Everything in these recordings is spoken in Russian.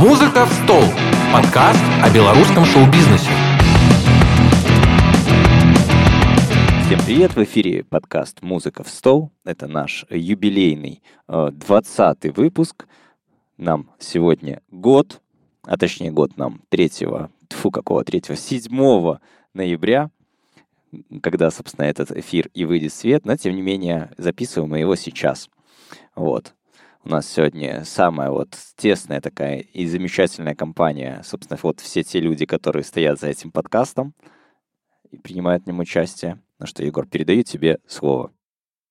«Музыка в стол» – подкаст о белорусском шоу-бизнесе. Всем привет! В эфире подкаст «Музыка в стол». Это наш юбилейный 20 э, выпуск. Нам сегодня год, а точнее год нам 3, фу, какого 3, 7 ноября, когда, собственно, этот эфир и выйдет в свет, но, тем не менее, записываем мы его сейчас. Вот. У нас сегодня самая вот тесная такая и замечательная компания, собственно, вот все те люди, которые стоят за этим подкастом и принимают в нем участие. На что, Егор, передаю тебе слово.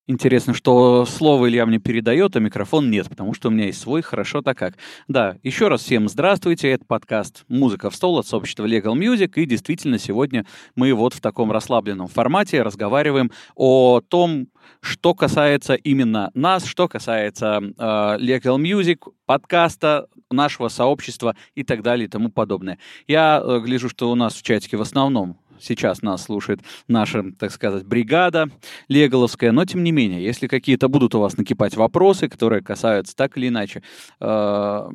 Интересно, что слово Илья мне передает, а микрофон нет, потому что у меня есть свой, хорошо так как. Да, еще раз всем здравствуйте, это подкаст «Музыка в стол» от сообщества Legal Music, и действительно сегодня мы вот в таком расслабленном формате разговариваем о том, что касается именно нас, что касается э, Legal Music, подкаста, нашего сообщества и так далее и тому подобное. Я э, гляжу, что у нас в чатике в основном сейчас нас слушает наша, так сказать, бригада леголовская, но тем не менее, если какие-то будут у вас накипать вопросы, которые касаются так или иначе э,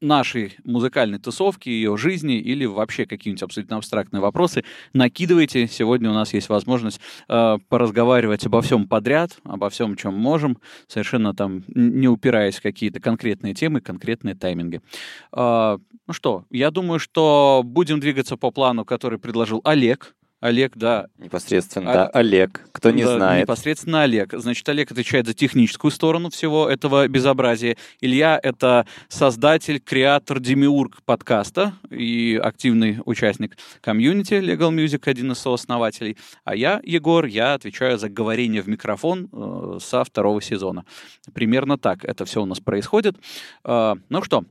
нашей музыкальной тусовки, ее жизни или вообще какие-нибудь абсолютно абстрактные вопросы, накидывайте. Сегодня у нас есть возможность э, поразговаривать обо всем подряд, обо всем, чем можем, совершенно там не упираясь в какие-то конкретные темы, конкретные тайминги. Э, ну что, я думаю, что будем двигаться по плану, который предложил Олег. Олег, да. Непосредственно, а... да, Олег. Кто не да, знает. Непосредственно Олег. Значит, Олег отвечает за техническую сторону всего этого безобразия. Илья — это создатель, креатор, демиург подкаста и активный участник комьюнити Legal Music, один из сооснователей. А я, Егор, я отвечаю за говорение в микрофон э, со второго сезона. Примерно так это все у нас происходит. Э, ну что,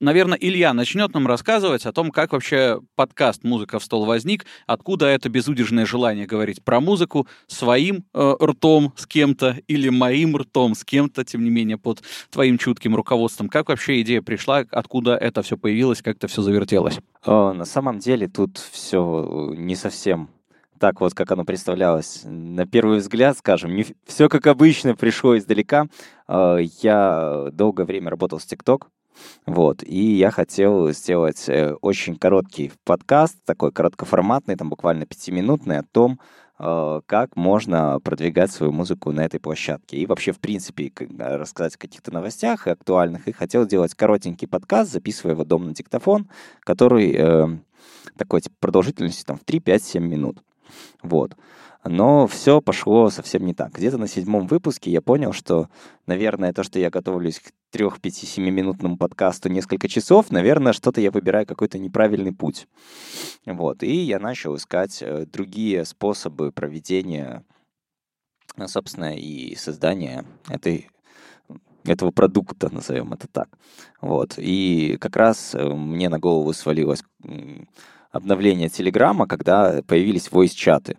наверное, Илья начнет нам рассказывать о том, как вообще подкаст «Музыка в стол» возник, откуда это безудержное желание говорить про музыку своим э, ртом с кем-то или моим ртом с кем-то, тем не менее, под твоим чутким руководством. Как вообще идея пришла, откуда это все появилось, как это все завертелось? О, на самом деле тут все не совсем так вот, как оно представлялось. На первый взгляд, скажем, не все как обычно пришло издалека. Э, я долгое время работал с ТикТок, вот, и я хотел сделать э, очень короткий подкаст, такой короткоформатный, там буквально пятиминутный, о том, э, как можно продвигать свою музыку на этой площадке. И вообще, в принципе, рассказать о каких-то новостях актуальных. И хотел сделать коротенький подкаст, записывая его дома на диктофон, который э, такой типа, продолжительностью там, в 3-5-7 минут. Вот. Но все пошло совсем не так. Где-то на седьмом выпуске я понял, что, наверное, то, что я готовлюсь к трех, пяти, семиминутному подкасту несколько часов, наверное, что-то я выбираю какой-то неправильный путь. Вот. И я начал искать э, другие способы проведения, э, собственно, и создания этой этого продукта, назовем это так. Вот. И как раз э, мне на голову свалилось обновление Телеграма, когда появились voice-чаты.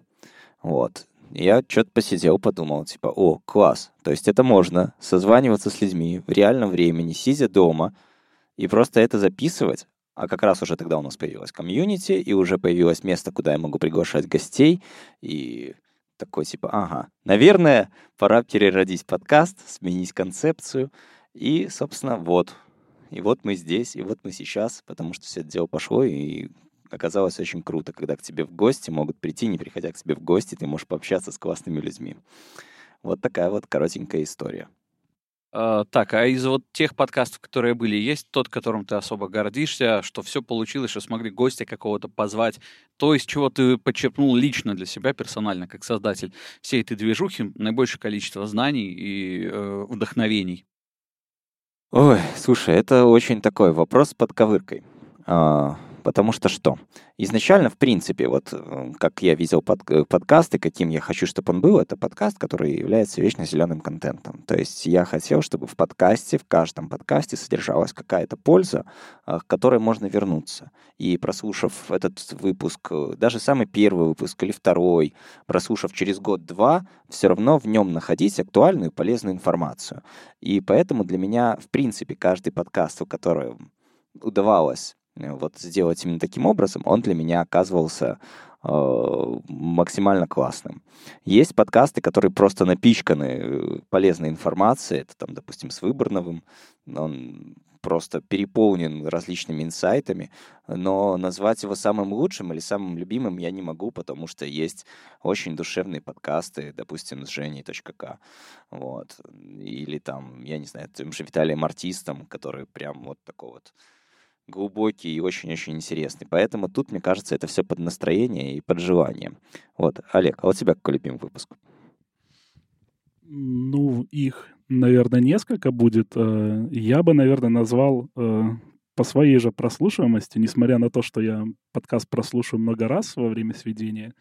Вот. Я что-то посидел, подумал, типа, о, класс. То есть это можно созваниваться с людьми в реальном времени, сидя дома, и просто это записывать. А как раз уже тогда у нас появилась комьюнити, и уже появилось место, куда я могу приглашать гостей. И такой типа, ага, наверное, пора переродить подкаст, сменить концепцию. И, собственно, вот. И вот мы здесь, и вот мы сейчас, потому что все это дело пошло, и оказалось очень круто, когда к тебе в гости могут прийти, не приходя к тебе в гости, ты можешь пообщаться с классными людьми. Вот такая вот коротенькая история. Uh, так, а из вот тех подкастов, которые были, есть тот, которым ты особо гордишься, что все получилось, что смогли гостя какого-то позвать, то, из чего ты подчеркнул лично для себя, персонально, как создатель всей этой движухи, наибольшее количество знаний и э, вдохновений? Ой, слушай, это очень такой вопрос с подковыркой. А, Потому что что? Изначально, в принципе, вот э, как я видел под, э, подкаст и каким я хочу, чтобы он был, это подкаст, который является вечно зеленым контентом. То есть я хотел, чтобы в подкасте, в каждом подкасте содержалась какая-то польза, э, к которой можно вернуться. И прослушав этот выпуск, даже самый первый выпуск или второй, прослушав через год-два, все равно в нем находить актуальную и полезную информацию. И поэтому для меня, в принципе, каждый подкаст, у которого удавалось Э, вот сделать именно таким образом, он для меня оказывался э, максимально классным. Есть подкасты, которые просто напичканы э, полезной информацией. Это там, допустим, с Выборновым. Он просто переполнен различными инсайтами, но назвать его самым лучшим или самым любимым я не могу, потому что есть очень душевные подкасты, допустим, с Женей.к, вот, или там, я не знаю, тем же Виталием Артистом, который прям вот такой вот глубокий и очень-очень интересный. Поэтому тут, мне кажется, это все под настроение и под желание. Вот, Олег, а у тебя какой любимый выпуск? Ну, их, наверное, несколько будет. Э, я бы, наверное, назвал э, по своей же прослушиваемости, несмотря на то, что я подкаст прослушаю много раз во время сведения,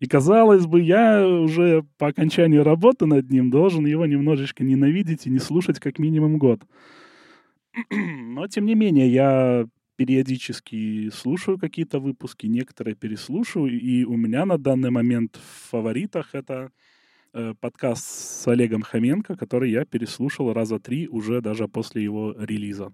и, казалось бы, я уже по окончании работы над ним должен его немножечко ненавидеть и не слушать как минимум год. Но, тем не менее, я периодически слушаю какие-то выпуски, некоторые переслушаю, и у меня на данный момент в фаворитах это э, подкаст с Олегом Хоменко, который я переслушал раза три уже даже после его релиза.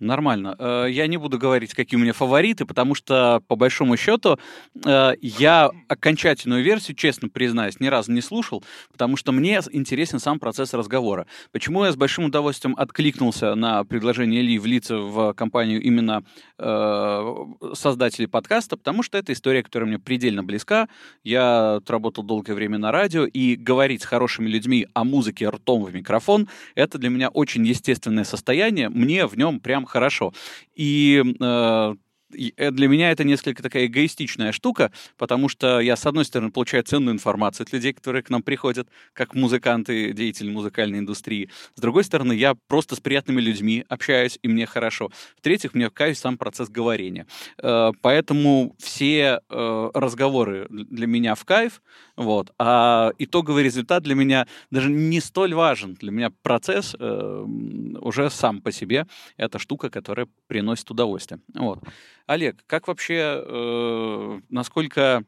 Нормально. Э, я не буду говорить, какие у меня фавориты, потому что, по большому счету, э, я окончательную версию, честно признаюсь, ни разу не слушал, потому что мне интересен сам процесс разговора. Почему я с большим удовольствием откликнулся на предложение Ли влиться в компанию именно э, создателей подкаста? Потому что это история, которая мне предельно близка. Я отработал долгое время на радио, и говорить с хорошими людьми о музыке ртом в микрофон — это для меня очень естественное состояние. Мне в нем прям хорошо. И э, для меня это несколько такая эгоистичная штука, потому что я, с одной стороны, получаю ценную информацию от людей, которые к нам приходят, как музыканты, деятели музыкальной индустрии. С другой стороны, я просто с приятными людьми общаюсь, и мне хорошо. В-третьих, мне кайф сам процесс говорения. Э, поэтому все э, разговоры для меня в кайф, вот, а итоговый результат для меня даже не столь важен. Для меня процесс уже сам по себе это штука, которая приносит удовольствие. Вот. Олег, как вообще, э, насколько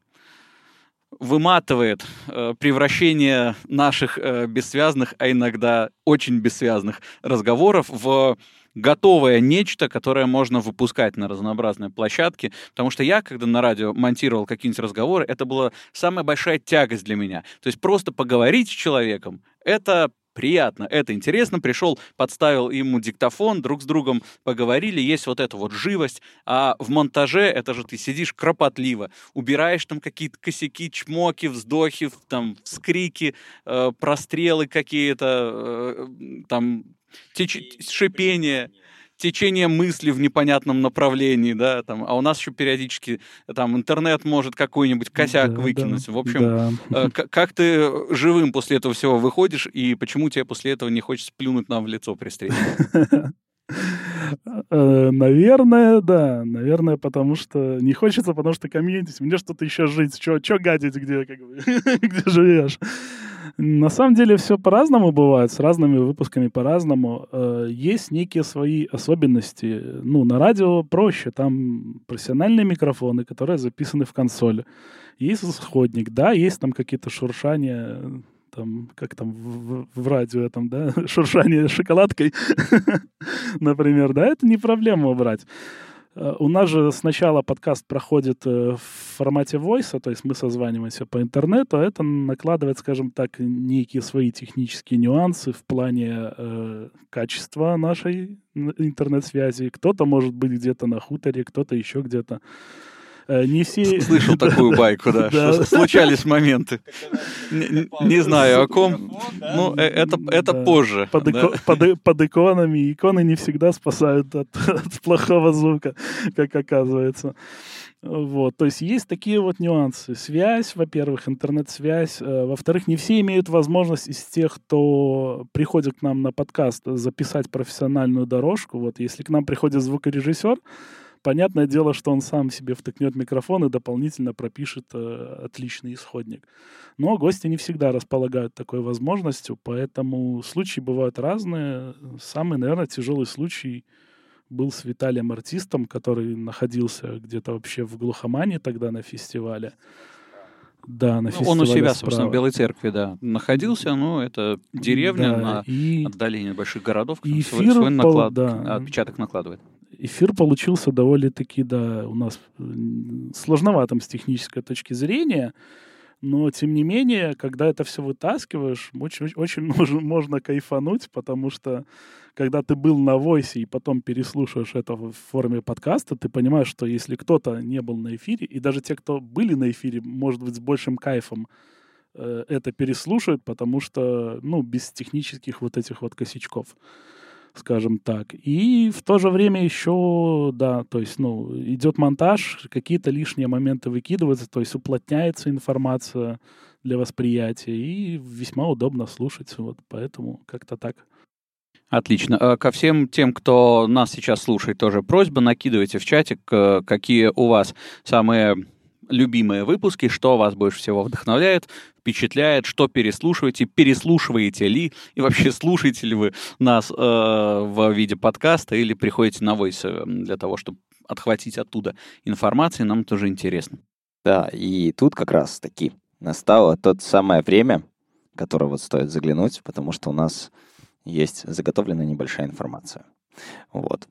выматывает э, превращение наших э, бессвязных, а иногда очень бессвязных разговоров в готовое нечто, которое можно выпускать на разнообразные площадки. Потому что я, когда на радио монтировал какие-нибудь разговоры, это была самая большая тягость для меня. То есть просто поговорить с человеком, это приятно, это интересно. Пришел, подставил ему диктофон, друг с другом поговорили, есть вот эта вот живость. А в монтаже это же ты сидишь кропотливо, убираешь там какие-то косяки, чмоки, вздохи, там скрики, э, прострелы какие-то, э, там теч... шипение течение мысли в непонятном направлении, да, там, а у нас еще периодически там интернет может какой-нибудь косяк да, выкинуть. Да, в общем, да. э, как ты живым после этого всего выходишь, и почему тебе после этого не хочется плюнуть нам в лицо при встрече? Э, наверное, да. Наверное, потому что не хочется, потому что комьюнити, мне что-то еще жить. Что гадить, где, как бы, где живешь? На самом деле все по-разному бывает, с разными выпусками по-разному. Э, есть некие свои особенности. Ну, на радио проще, там профессиональные микрофоны, которые записаны в консоль. Есть исходник, да, есть там какие-то шуршания, там, как там в, в радио, там, да, шуршание шоколадкой, например, да, это не проблема убрать. Э, у нас же сначала подкаст проходит э, в формате войса, то есть мы созваниваемся по интернету, а это накладывает, скажем так, некие свои технические нюансы в плане э, качества нашей интернет-связи. Кто-то может быть где-то на хуторе, кто-то еще где-то. Э, не все... Слышал такую байку, да, что случались моменты. Не знаю, о ком. Ну, это это позже. Под иконами. Иконы не всегда спасают от плохого звука, как оказывается. Вот, то есть есть такие вот нюансы. Связь, во-первых, интернет-связь. Э, во-вторых, не все имеют возможность из тех, кто приходит к нам на подкаст, записать профессиональную дорожку. Вот если к нам приходит звукорежиссер, Понятное дело, что он сам себе втыкнет микрофон и дополнительно пропишет э, отличный исходник. Но гости не всегда располагают такой возможностью, поэтому случаи бывают разные. Самый, наверное, тяжелый случай был с Виталием Артистом, который находился где-то вообще в глухомане тогда на фестивале. Да, на ну, Он у себя, справа. собственно, в Белой Церкви, да, находился, но это деревня да, на и... отдалении больших городов, и свой, свой наклад... да. отпечаток накладывает эфир получился довольно-таки, да, у нас сложноватым с технической точки зрения, Но, тем не менее, когда это все вытаскиваешь, очень, очень можно, можно кайфануть, потому что когда ты был на войсе и потом переслушаешь это в форме подкаста, ты понимаешь, что если кто-то не был на эфире, и даже те, кто были на эфире, может быть, с большим кайфом э, это переслушают, потому что, ну, без технических вот этих вот косячков скажем так. И в то же время еще, да, то есть, ну, идет монтаж, какие-то лишние моменты выкидываются, то есть уплотняется информация для восприятия, и весьма удобно слушать, вот, поэтому как-то так. Отлично. А ко всем тем, кто нас сейчас слушает, тоже просьба, накидывайте в чатик, э, какие у вас самые любимые выпуски, что вас больше всего вдохновляет, впечатляет, что переслушиваете, переслушиваете ли, и вообще слушаете ли вы нас э, в виде подкаста или приходите на Voice э, для того, чтобы отхватить оттуда информацию, нам тоже интересно. Да, и тут как раз таки настало то самое время, которое вот стоит заглянуть, потому что у нас есть заготовленная небольшая информация. Вот.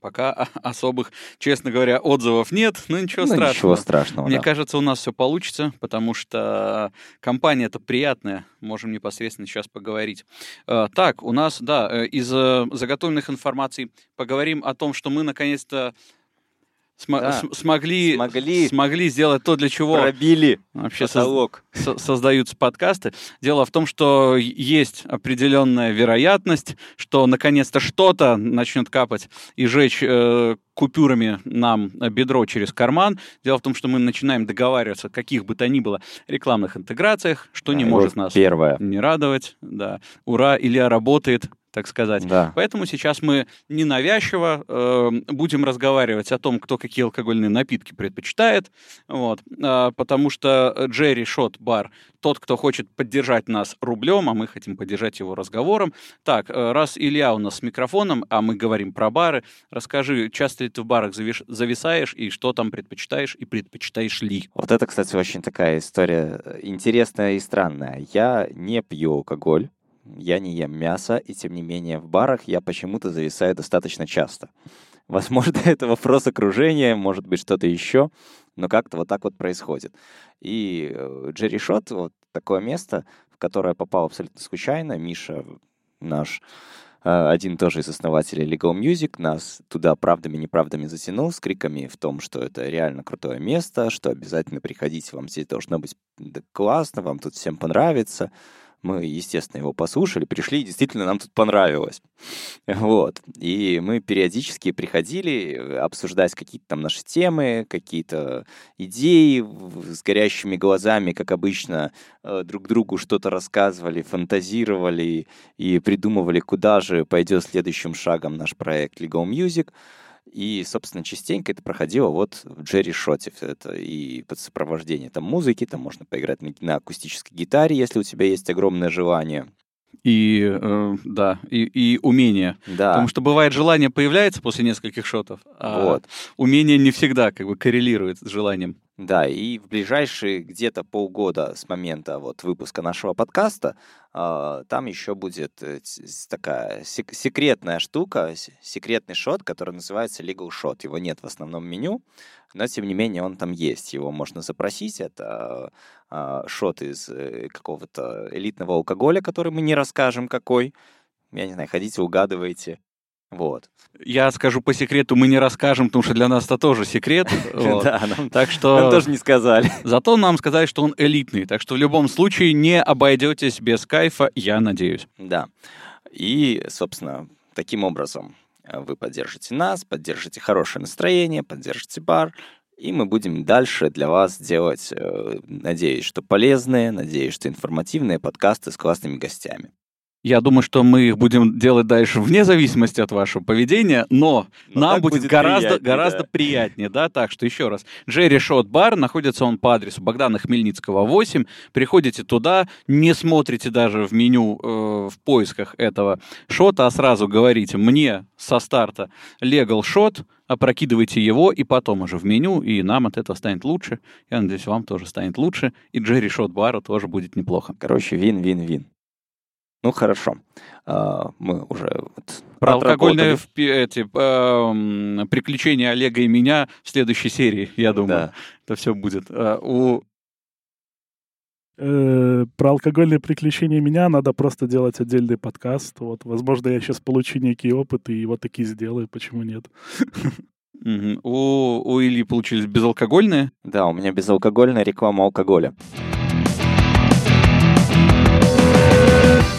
Пока особых, честно говоря, отзывов нет, но ничего ну, страшного. Ничего страшного. Мне да. кажется, у нас все получится, потому что компания это приятная. Можем непосредственно сейчас поговорить. Э, так, у нас, да, э, из э, заготовленных информаций поговорим о том, что мы наконец-то см- Да. с- смогли, Смогли. смогли сделать то, для чего Пробили вообще потолок. со- создаются подкасты. Дело в том, что есть определенная вероятность, что наконец-то что-то начнет капать и жечь э, купюрами нам бедро через карман. Дело в том, что мы начинаем договариваться о каких бы то ни было рекламных интеграциях, что не Да, и может нас Первое. не радовать. Да. Ура, Илья работает, так сказать. Да. Поэтому сейчас мы ненавязчиво э, будем разговаривать о том, кто какие алкогольные напитки предпочитает, вот, а, потому что Джерри Шот Бар тот, кто хочет поддержать нас рублем, а мы хотим поддержать его разговором. Так, э, раз Илья у нас с микрофоном, а мы говорим про бары, расскажи, часто ли ты в барах завиш- зависаешь и что там предпочитаешь и предпочитаешь ли? Вот это, кстати, очень такая история э, интересная и странная. Я не пью алкоголь, я не ем мясо, и тем не менее в барах я почему-то зависаю достаточно часто. Возможно, это вопрос окружения, может быть, что-то еще, но как-то вот так вот происходит. И э, Джерри Шот, вот такое место, в которое попал абсолютно случайно. Миша, наш э, один тоже из основателей Legal Music, нас туда правдами-неправдами затянул с криками в том, что это реально крутое место, что обязательно приходите, вам здесь должно быть классно, вам тут всем понравится. Мы, естественно, его послушали, пришли, и действительно нам тут понравилось. Вот. И мы периодически приходили э, обсуждать какие-то там наши темы, какие-то идеи с горящими глазами, как обычно, э, друг другу что-то рассказывали, фантазировали и придумывали, куда же пойдет следующим шагом наш проект Legal Music. И, собственно, частенько это проходило вот в Джерри Шоте. Это и под сопровождение там музыки, там можно поиграть на, на акустической гитаре, если у тебя есть огромное желание. И, э, да, и, и умение. Да, Потому что бывает желание появляется после нескольких шотов, а вот. умение не всегда как бы коррелирует с желанием. Да, и в ближайшие где-то полгода с момента вот выпуска нашего подкаста а, там еще будет э, такая сек- секретная штука, секретный шот, который называется Legal Shot. Его нет в основном меню, но тем не менее он там есть. Его можно запросить. Это а, шот из э, какого-то элитного алкоголя, который мы не расскажем какой. Я не знаю, ходите, угадываете. Вот. Я скажу по секрету, мы не расскажем, потому что для нас это тоже секрет. Да, нам, Так нам что тоже не сказали. зато нам сказали, что он элитный. Так что в любом случае не обойдетесь без кайфа, я надеюсь. Да. И, собственно, таким образом э, вы поддержите нас, поддержите хорошее настроение, поддержите бар, и мы будем дальше для вас делать, э, надеюсь, что полезные, надеюсь, что информативные подкасты с классными гостями. Я думаю, что мы их будем делать дальше вне зависимости от вашего поведения, но, Но нам будет, будет гораздо, приятнее, гораздо да. приятнее, да? Так что еще раз. Джерри Шот Бар, находится он по адресу Богдана Хмельницкого, 8. Приходите туда, не смотрите даже в меню э, в поисках этого шота, а сразу говорите мне со старта Legal Shot, опрокидывайте его, и потом уже в меню, и нам от этого станет лучше. Я надеюсь, вам тоже станет лучше, и Джерри Шот Бару тоже будет неплохо. Короче, вин-вин-вин. Ну, хорошо. А, Мы уже вот Про алкогольные эти, эм, приключения Олега и меня в следующей серии, я думаю. Да. Это все будет. Э, у Э, Про алкогольные приключения меня надо просто делать отдельный подкаст. Вот, возможно, я сейчас получу некий опыт и вот такие сделаю, почему нет? У, у Ильи получились безалкогольные. Да, у меня безалкогольная реклама алкоголя.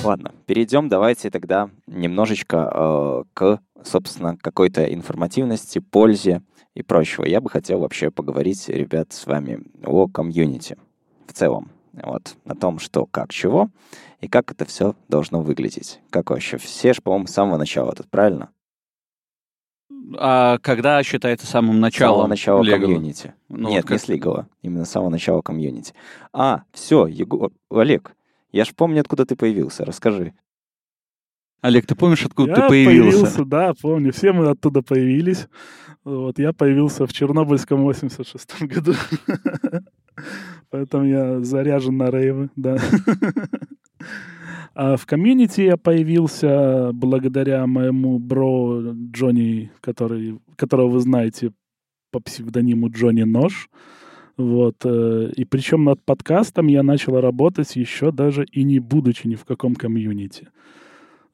Ладно, перейдем давайте тогда немножечко э, к, собственно, какой-то информативности, пользе и прочего. Я бы хотел вообще поговорить, ребят, с вами о комьюнити в целом. Вот, о том, что, как, чего, и как это все должно выглядеть. Как вообще? Все же, по-моему, с самого начала тут, правильно? А когда считается самым С началом? самого начала Лего? комьюнити. Ну, Нет, вот не как- с Лигова. Именно с самого начала комьюнити. А, все, Егор, Олег, я ж помню, откуда ты появился. Расскажи. Олег, ты помнишь, откуда я ты появился? Да, помню. Все мы оттуда появились. Вот, я появился в Чернобыльском 86 году. Поэтому я заряжен на рейвы, да. А в комьюнити я появился благодаря моему бро Джонни, который, которого вы знаете по псевдониму Джонни Нож. Вот. э, И причем над подкастом я начал работать еще даже и не будучи ни в каком комьюнити.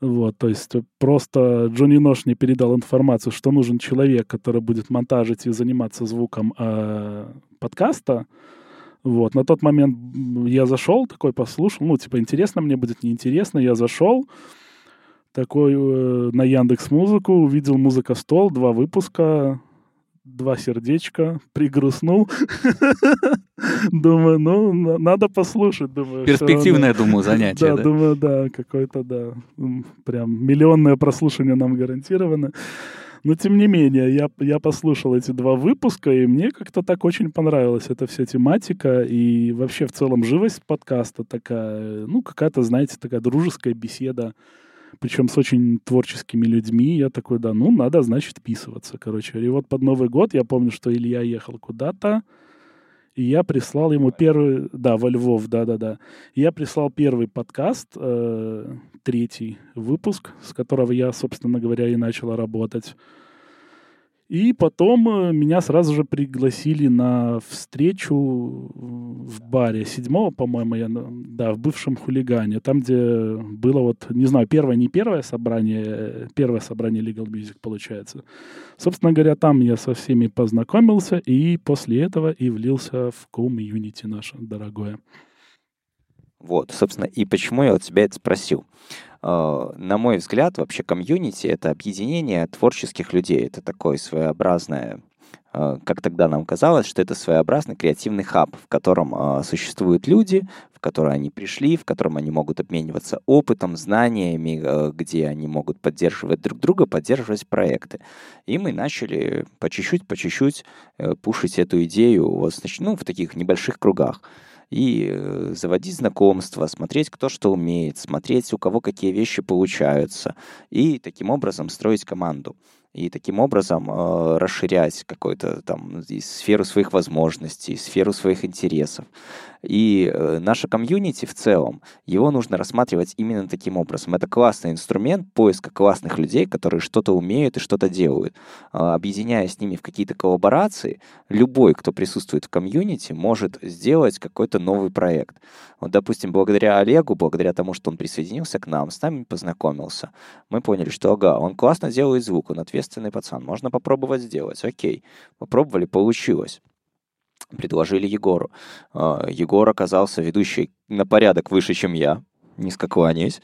Вот, то есть просто Джонни Нож мне передал информацию, что нужен человек, который будет монтажить и заниматься звуком э, подкаста. Вот, на тот момент я зашел, такой послушал, ну, типа, интересно мне будет, неинтересно, я зашел, такой э, на Яндекс Музыку, увидел музыка стол, два выпуска, два сердечка, пригрустнул. Думаю, ну, на- надо послушать, думаю. Перспективное, думаю, занятие. Да, да? думаю, да, какой-то, да, прям миллионное прослушивание нам гарантировано. Но тем не менее, я, я послушал эти два выпуска, и мне как-то так очень понравилась эта вся тематика, и вообще в целом живость подкаста такая, ну, какая-то, знаете, такая дружеская беседа, причем с очень творческими людьми. Я такой, да, ну, надо, значит, вписываться, короче. И вот под Новый год я помню, что Илья ехал куда-то, и я прислал ему первый, да, во Львов, да-да-да. Я прислал первый подкаст, э, третий выпуск, с которого я, собственно говоря, и начал работать. И потом э, меня сразу же пригласили на встречу в баре. Седьмого, по-моему, я, да, в бывшем хулигане. Там, где было вот, не знаю, первое, не первое собрание, э, первое собрание Legal Music, получается. Собственно говоря, там я со всеми познакомился, и после этого и влился в комьюнити наше дорогое. Вот, собственно, и почему я у тебя это спросил. Э, На мой взгляд, вообще комьюнити — это объединение творческих людей. Это такое своеобразное, э, как тогда нам казалось, что это своеобразный креативный хаб, в котором э, существуют люди, в который они пришли, в котором они могут обмениваться опытом, знаниями, э, где они могут поддерживать друг друга, поддерживать проекты. И мы начали по чуть-чуть, по чуть-чуть э, пушить эту идею вот, значит, ну, в таких небольших кругах и э, заводить знакомства, смотреть, кто что умеет, смотреть, у кого какие вещи получаются, и таким образом строить команду. И таким образом э, расширять какую-то там и сферу своих возможностей, сферу своих интересов. И э, наша комьюнити в целом, его нужно рассматривать именно таким образом. Это классный инструмент поиска классных людей, которые что-то умеют и что-то делают. Э, объединяя с ними в какие-то коллаборации, любой, кто присутствует в комьюнити, может сделать какой-то новый проект. Вот, допустим, благодаря Олегу, благодаря тому, что он присоединился к нам, с нами познакомился, мы поняли, что, ага, он классно делает звук, он ответственный пацан, можно попробовать сделать. Окей, попробовали, получилось. Предложили Егору. А, Егор оказался ведущий на порядок выше, чем я. Низко кланяюсь.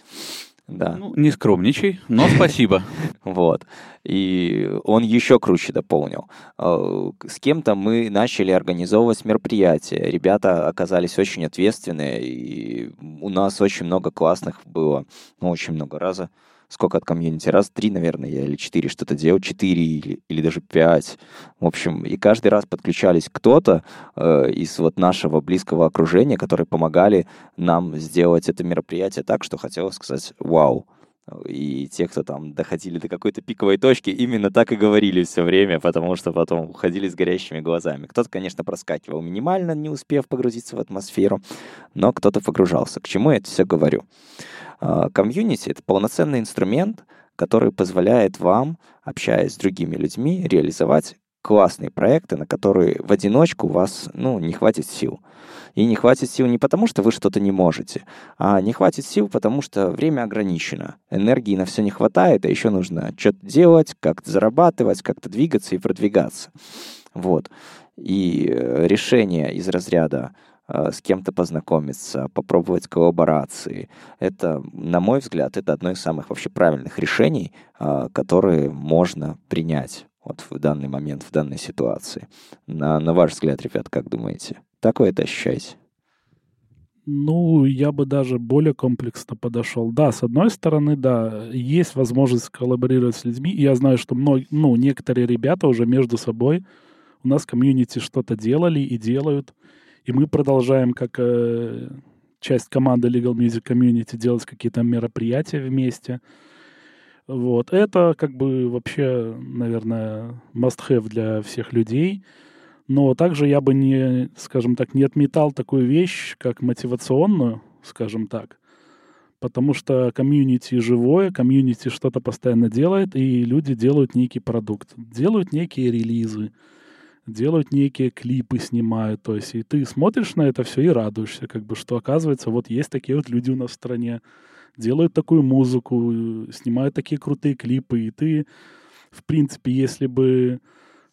Да. Ну, не скромничай, но спасибо. Вот. И он еще круче дополнил. Э, С кем-то мы начали организовывать мероприятия. Ребята оказались очень ответственные, и у нас очень много классных было, ну, очень много раза. Сколько от комьюнити? Раз три, наверное, я или четыре что-то делал, четыре или, или даже пять. В общем, и каждый раз подключались кто-то э, из вот нашего близкого окружения, которые помогали нам сделать это мероприятие так, что хотелось сказать «Вау!» И те, кто там доходили до какой-то пиковой точки, именно так и говорили все время, потому что потом уходили с горящими глазами. Кто-то, конечно, проскакивал минимально, не успев погрузиться в атмосферу, но кто-то погружался. К чему я это все говорю? А, Комьюнити — это полноценный инструмент, который позволяет вам, общаясь с другими людьми, реализовать классные проекты, на которые в одиночку у вас, ну, не хватит сил. И не хватит сил не потому, что вы что-то не можете, а не хватит сил, потому что время ограничено. Энергии на все не хватает, а еще нужно что-то делать, как-то зарабатывать, как-то двигаться и продвигаться. Вот. И э, решение из разряда с кем-то познакомиться, попробовать коллаборации. Это, на мой взгляд, это одно из самых вообще правильных решений, э, которые можно принять вот в данный момент, в данной ситуации. На, на ваш взгляд, ребят, как думаете? Так вы это ощущаете? Ну, я бы даже более комплексно подошел. Да, с одной стороны, да, есть возможность коллаборировать с людьми. И я знаю, что мной, ну, некоторые ребята уже между собой у нас в комьюнити что-то делали и делают. И мы продолжаем как э, часть команды Legal Music Community делать какие-то мероприятия вместе. Вот. Это как бы вообще, наверное, must-have для всех людей. Но также я бы не, скажем так, не отметал такую вещь, как мотивационную, скажем так. Потому что комьюнити живое, комьюнити что-то постоянно делает, и люди делают некий продукт, делают некие релизы, делают некие клипы, снимают. То есть и ты смотришь на это все и радуешься, как бы, что оказывается, вот есть такие вот люди у нас в стране, делают такую музыку, снимают такие крутые клипы, и ты, в принципе, если бы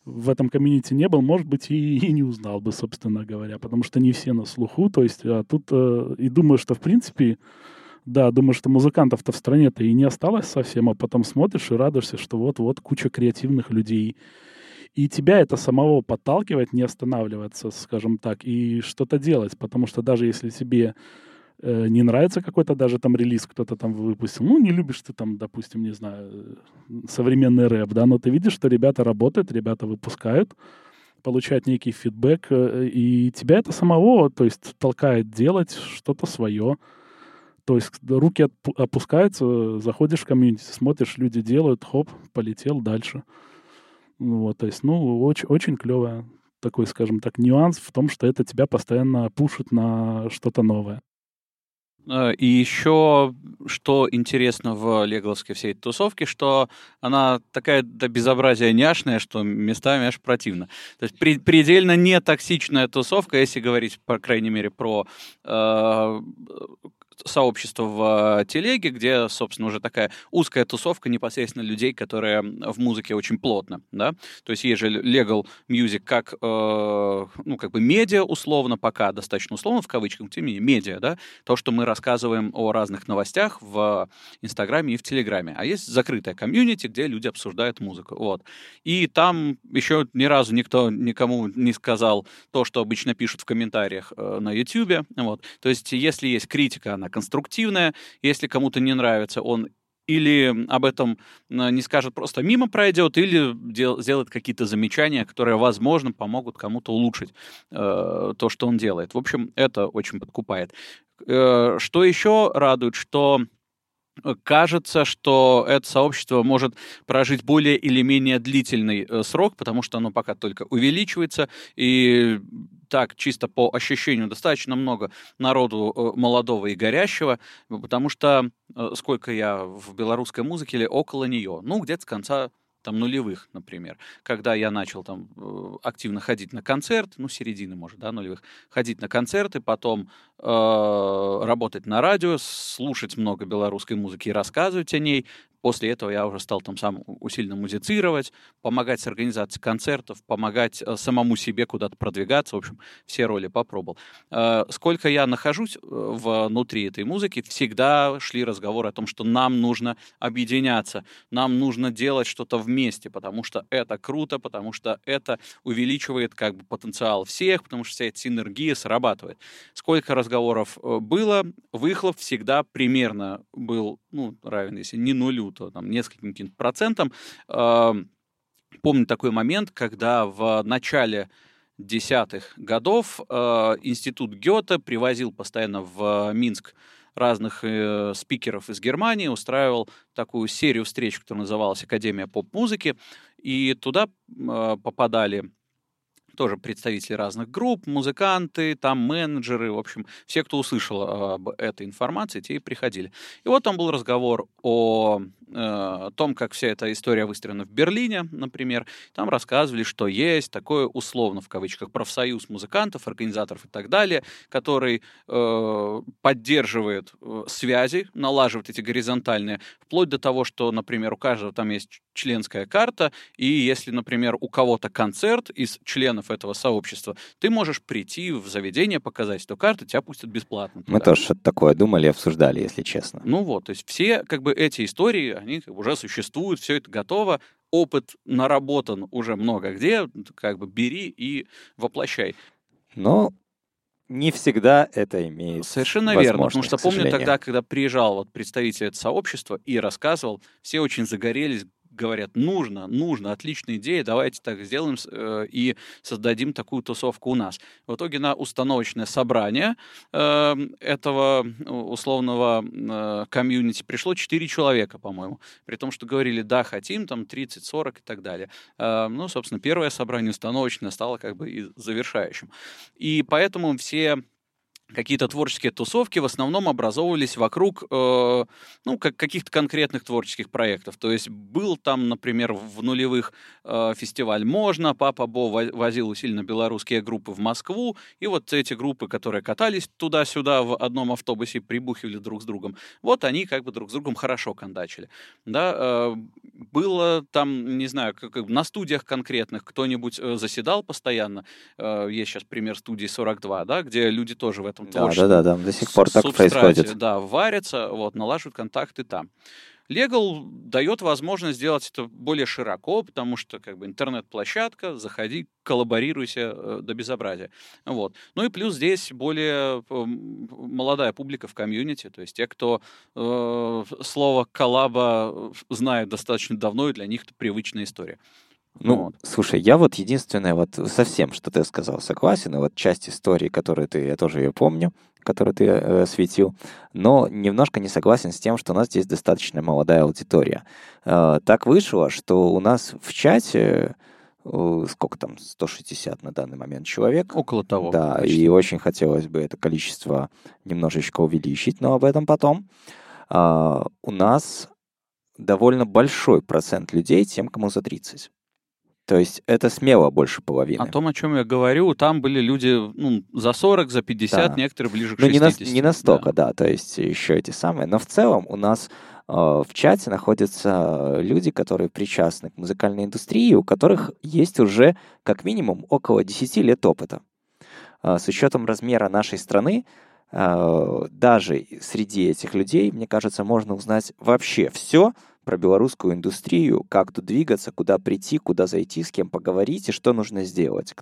в этом комьюнити не был, может быть, и, и не узнал бы, собственно говоря, потому что не все на слуху, то есть а тут э, и думаю, что, в принципе, да, думаю, что музыкантов-то в стране-то и не осталось совсем, а потом смотришь и радуешься, что вот-вот куча креативных людей, и тебя это самого подталкивает не останавливаться, скажем так, и что-то делать, потому что даже если тебе Э, не нравится какой-то даже там релиз, кто-то там выпустил, ну, не любишь ты там, допустим, не знаю, современный рэп, да, но ты видишь, что ребята работают, ребята выпускают, получают некий фидбэк, э, и тебя это самого, то есть, толкает делать что-то свое. То есть руки опускаются, заходишь в комьюнити, смотришь, люди делают, хоп, полетел дальше. Вот, то есть, ну, очень, очень клево такой, скажем так, нюанс в том, что это тебя постоянно пушит на что-то новое. Э, и еще, что интересно в легловской всей этой тусовке, что она такая до безобразия няшная, что местами аж противно. То есть при, предельно не токсичная тусовка, если говорить, по крайней мере, про э, сообщество в э, телеге, где, собственно, уже такая узкая тусовка непосредственно людей, которые в музыке очень плотно, да. То есть есть же Legal Music как, э, ну, как бы медиа условно, пока достаточно условно, в кавычках, тем не менее, медиа, да, то, что мы рассказываем о разных новостях в Инстаграме и в Телеграме. А есть закрытая комьюнити, где люди обсуждают музыку, вот. И там еще ни разу никто никому не сказал то, что обычно пишут в комментариях э, на YouTube, вот. То есть если есть критика, она конструктивная. Если кому-то не нравится, он или об этом не скажет, просто мимо пройдет, или дел, сделает какие-то замечания, которые, возможно, помогут кому-то улучшить э, то, что он делает. В общем, это очень подкупает. Э, что еще радует, что кажется, что это сообщество может прожить более или менее длительный э, срок, потому что оно пока только увеличивается, и так, чисто по ощущению, достаточно много народу э, молодого и горящего, потому что э, сколько я в белорусской музыке или около нее, ну, где-то с конца там нулевых, например, когда я начал там э, активно ходить на концерт, ну середины может, да, нулевых, ходить на концерты, потом э, работать на радио, слушать много белорусской музыки и рассказывать о ней, После этого я уже стал там сам усиленно музицировать, помогать с организацией концертов, помогать э, самому себе куда-то продвигаться. В общем, все роли попробовал. Э, сколько я нахожусь э, внутри этой музыки, всегда шли разговоры о том, что нам нужно объединяться, нам нужно делать что-то вместе, потому что это круто, потому что это увеличивает как бы потенциал всех, потому что вся эта синергия срабатывает. Сколько разговоров было, выхлоп всегда примерно был ну, равен, если не нулю, то там нескольким каким-то процентам. Помню такой момент, когда в начале десятых годов э, институт Гёте привозил постоянно в Минск разных э, спикеров из Германии, устраивал такую серию встреч, которая называлась Академия поп-музыки, и туда э, попадали тоже представители разных групп, музыканты, там менеджеры, в общем, все, кто услышал об этой информации, те и приходили. И вот там был разговор о э, том, как вся эта история выстроена в Берлине, например. Там рассказывали, что есть такое условно, в кавычках, профсоюз музыкантов, организаторов и так далее, который э, поддерживает э, связи, налаживает эти горизонтальные, вплоть до того, что, например, у каждого там есть членская карта, и если, например, у кого-то концерт из членов этого сообщества, ты можешь прийти в заведение, показать эту карту, тебя пустят бесплатно. Туда. Мы тоже что-то такое думали, обсуждали, если честно. Ну вот, то есть все как бы эти истории, они уже существуют, все это готово, опыт наработан уже много где, как бы бери и воплощай. Но не всегда это имеет Совершенно верно, потому что помню тогда, когда приезжал вот представитель этого сообщества и рассказывал, все очень загорелись, говорят, нужно, нужно, отличная идея, давайте так сделаем э, и создадим такую тусовку у нас. В итоге на установочное собрание э, этого условного э, комьюнити пришло 4 человека, по-моему, при том, что говорили, да, хотим, там 30-40 и так далее. Э, ну, собственно, первое собрание установочное стало как бы и завершающим. И поэтому все какие-то творческие тусовки в основном образовывались вокруг э, ну, как, каких-то конкретных творческих проектов. То есть был там, например, в нулевых э, фестиваль «Можно», Папа Бо возил усиленно белорусские группы в Москву, и вот эти группы, которые катались туда-сюда в одном автобусе, прибухивали друг с другом, вот они как бы друг с другом хорошо кондачили. Да, э, было там, не знаю, как, на студиях конкретных кто-нибудь э, заседал постоянно, э, есть сейчас пример студии 42, да, где люди тоже в этом да, да, да, да, до сих пор так происходит. Да, варятся, вот, налаживают контакты там. Legal дает возможность сделать это более широко, потому что как бы интернет-площадка, заходи, коллаборируйся э, до безобразия. Вот. Ну и плюс здесь более э, молодая публика в комьюнити, то есть те, кто э, слово коллаба знает достаточно давно, и для них это привычная история. Ну, вот. слушай, я вот единственное, вот совсем, что ты сказал, согласен, и вот часть истории, которую ты, я тоже ее помню, которую ты э, светил, но немножко не согласен с тем, что у нас здесь достаточно молодая аудитория. Э, так вышло, что у нас в чате э, сколько там, 160 на данный момент человек. Около того. Да, почти. и очень хотелось бы это количество немножечко увеличить, но об этом потом. Э, у нас довольно большой процент людей, тем, кому за 30. То есть это смело больше половины. О том, о чем я говорю, там были люди ну, за 40, за 50, да. некоторые ближе к 60. Ну, не, на, не настолько, да. да, то есть еще эти самые. Но в целом у нас э, в чате находятся люди, которые причастны к музыкальной индустрии, у которых есть уже как минимум около 10 лет опыта. Э, с учетом размера нашей страны, э, даже среди этих людей, мне кажется, можно узнать вообще все, про белорусскую индустрию, как тут двигаться, куда прийти, куда зайти, с кем поговорить и что нужно сделать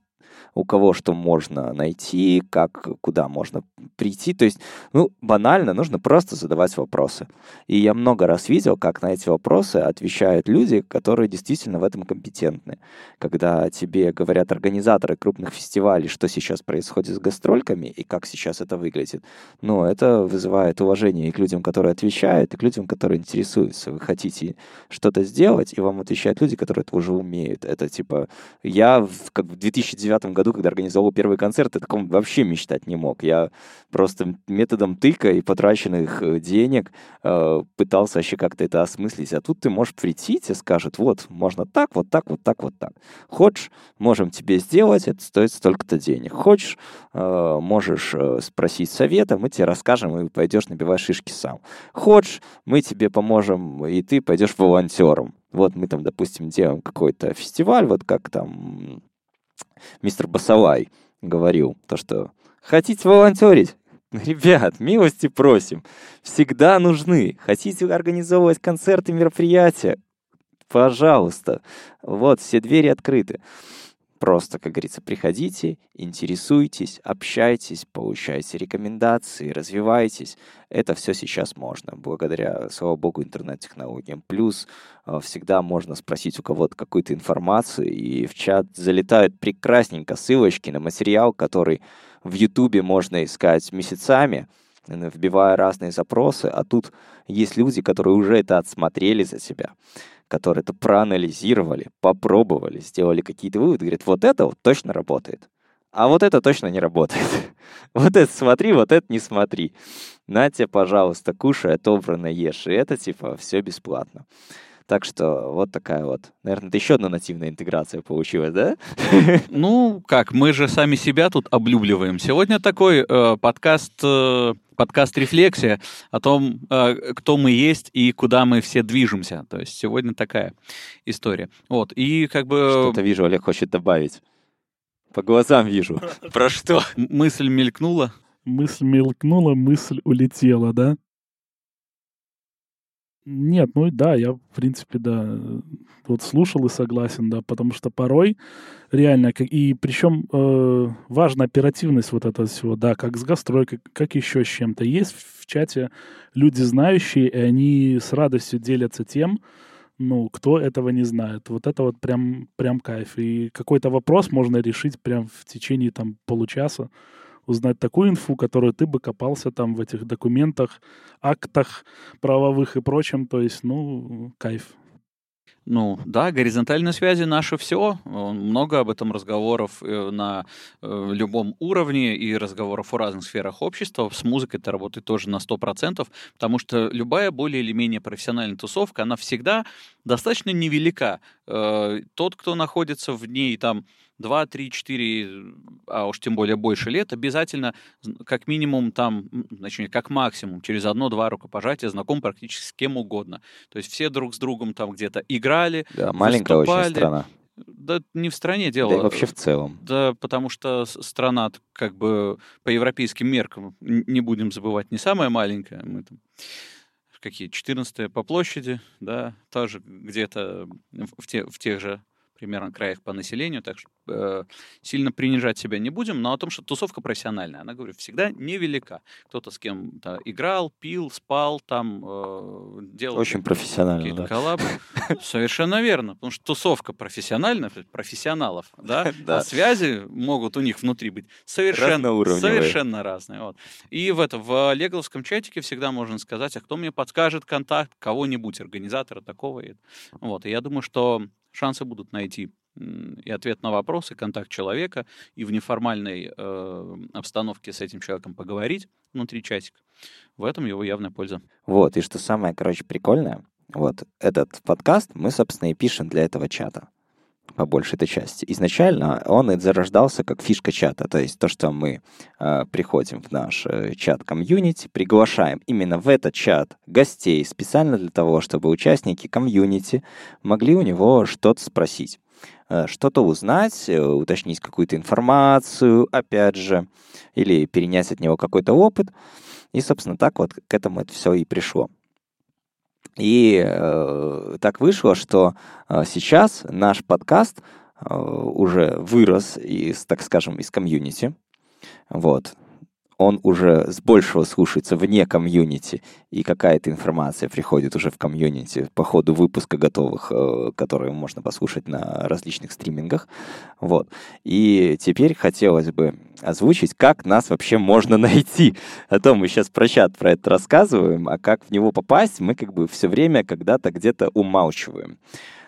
у кого что можно найти, как, куда можно прийти. То есть, ну, банально, нужно просто задавать вопросы. И я много раз видел, как на эти вопросы отвечают люди, которые действительно в этом компетентны. Когда тебе говорят организаторы крупных фестивалей, что сейчас происходит с гастрольками и как сейчас это выглядит, ну, это вызывает уважение и к людям, которые отвечают, и к людям, которые интересуются. Вы хотите что-то сделать, и вам отвечают люди, которые это уже умеют. Это типа, я в, как в 2009 2009 году, когда организовал первый концерт, я таком вообще мечтать не мог. Я просто методом тыка и потраченных э, денег э, пытался вообще как-то это осмыслить. А тут ты можешь прийти, тебе скажут, вот, можно так, вот так, вот так, вот так. Хочешь, можем тебе сделать, это стоит столько-то денег. Хочешь, э, можешь э, спросить совета, мы тебе расскажем, и пойдешь набивать шишки сам. Хочешь, мы тебе поможем, и ты пойдешь волонтером. Вот мы там, допустим, делаем какой-то фестиваль, вот как там мистер Басалай говорил, то что хотите волонтерить? Ребят, милости просим. Всегда нужны. Хотите организовывать концерты, мероприятия? Пожалуйста. Вот, все двери открыты. Просто, как говорится, приходите, интересуйтесь, общайтесь, получайте рекомендации, развивайтесь. Это все сейчас можно, благодаря, слава богу, интернет-технологиям. Плюс э, всегда можно спросить у кого-то какую-то информацию, и в чат залетают прекрасненько ссылочки на материал, который в Ютубе можно искать месяцами, вбивая разные запросы, а тут есть люди, которые уже это отсмотрели за себя которые это проанализировали, попробовали, сделали какие-то выводы, говорят, вот это вот точно работает. А вот это точно не работает. вот это смотри, вот это не смотри. На тебе, пожалуйста, кушай, отобранно ешь. И это, типа, все бесплатно. Так что вот такая вот. Наверное, это еще одна нативная интеграция получилась, да? Ну, как, мы же сами себя тут облюбливаем. Сегодня такой э, подкаст, э, подкаст «Рефлексия» о том, э, кто мы есть и куда мы все движемся. То есть сегодня такая история. Вот, и как бы... Что-то вижу, Олег хочет добавить. По глазам вижу. Про что? Мысль мелькнула. Мысль мелькнула, мысль улетела, да? Нет, ну да, я, в принципе, да, вот слушал и согласен, да, потому что порой реально, и причем э, важна оперативность вот этого всего, да, как с гастрой, как, как еще с чем-то. Есть в чате люди знающие, и они с радостью делятся тем, ну, кто этого не знает. Вот это вот прям, прям кайф. И какой-то вопрос можно решить прям в течение там получаса узнать такую инфу, которую ты бы копался там в этих документах, актах правовых и прочем. То есть, ну, кайф. Ну да, горизонтальные связи наше все. Много об этом разговоров э, на э, любом уровне и разговоров о разных сферах общества. С музыкой это работает тоже на 100%, потому что любая более или менее профессиональная тусовка, она всегда достаточно невелика. Э, тот, кто находится в ней там 2, 3, 4, а уж тем более больше лет, обязательно как минимум там, значит, как максимум через одно-два рукопожатия знаком практически с кем угодно. То есть все друг с другом там где-то играли, Да, маленькая выступали. очень страна. Да не в стране дело. Да и вообще в целом. Да, потому что страна как бы по европейским меркам, не будем забывать, не самая маленькая. Мы там какие, 14 по площади, да, тоже где-то в те- в тех же примерно краях по населению, так что э, сильно принижать себя не будем, но о том, что тусовка профессиональная, она, говорю, всегда невелика. Кто-то с кем-то играл, пил, спал, там э, делал Очень профессионально, какие-то да. коллабы. Совершенно верно, потому что тусовка профессиональная, профессионалов, да, Да. а связи могут у них внутри быть совершенно, совершенно разные. Вот. И в, это, в легловском чатике всегда можно сказать, а кто мне подскажет контакт кого-нибудь, организатора такого. Вот. и я думаю, что шансы будут найти и ответ на вопрос, и контакт человека, и в неформальной э, обстановке с этим человеком поговорить внутри чатика. В этом его явная польза. Вот, и что самое, короче, прикольное, вот этот подкаст мы, собственно, и пишем для этого чата по большей этой части. Изначально он и зарождался как фишка чата, то есть то, что мы э, приходим в наш э, чат комьюнити, приглашаем именно в этот чат гостей специально для того, чтобы участники комьюнити могли у него что-то спросить, э, что-то узнать, э, уточнить какую-то информацию, опять же, или перенять от него какой-то опыт. И, собственно, так вот к этому это все и пришло. И э, так вышло, что э, сейчас наш подкаст э, уже вырос из, так скажем, из комьюнити. Вот. Он уже с большего слушается вне комьюнити, и какая-то информация приходит уже в комьюнити по ходу выпуска готовых, э, которые можно послушать на различных стримингах. Вот. И теперь хотелось бы озвучить, как нас вообще можно найти. А то мы сейчас про чат про это рассказываем, а как в него попасть, мы как бы все время когда-то где-то умалчиваем.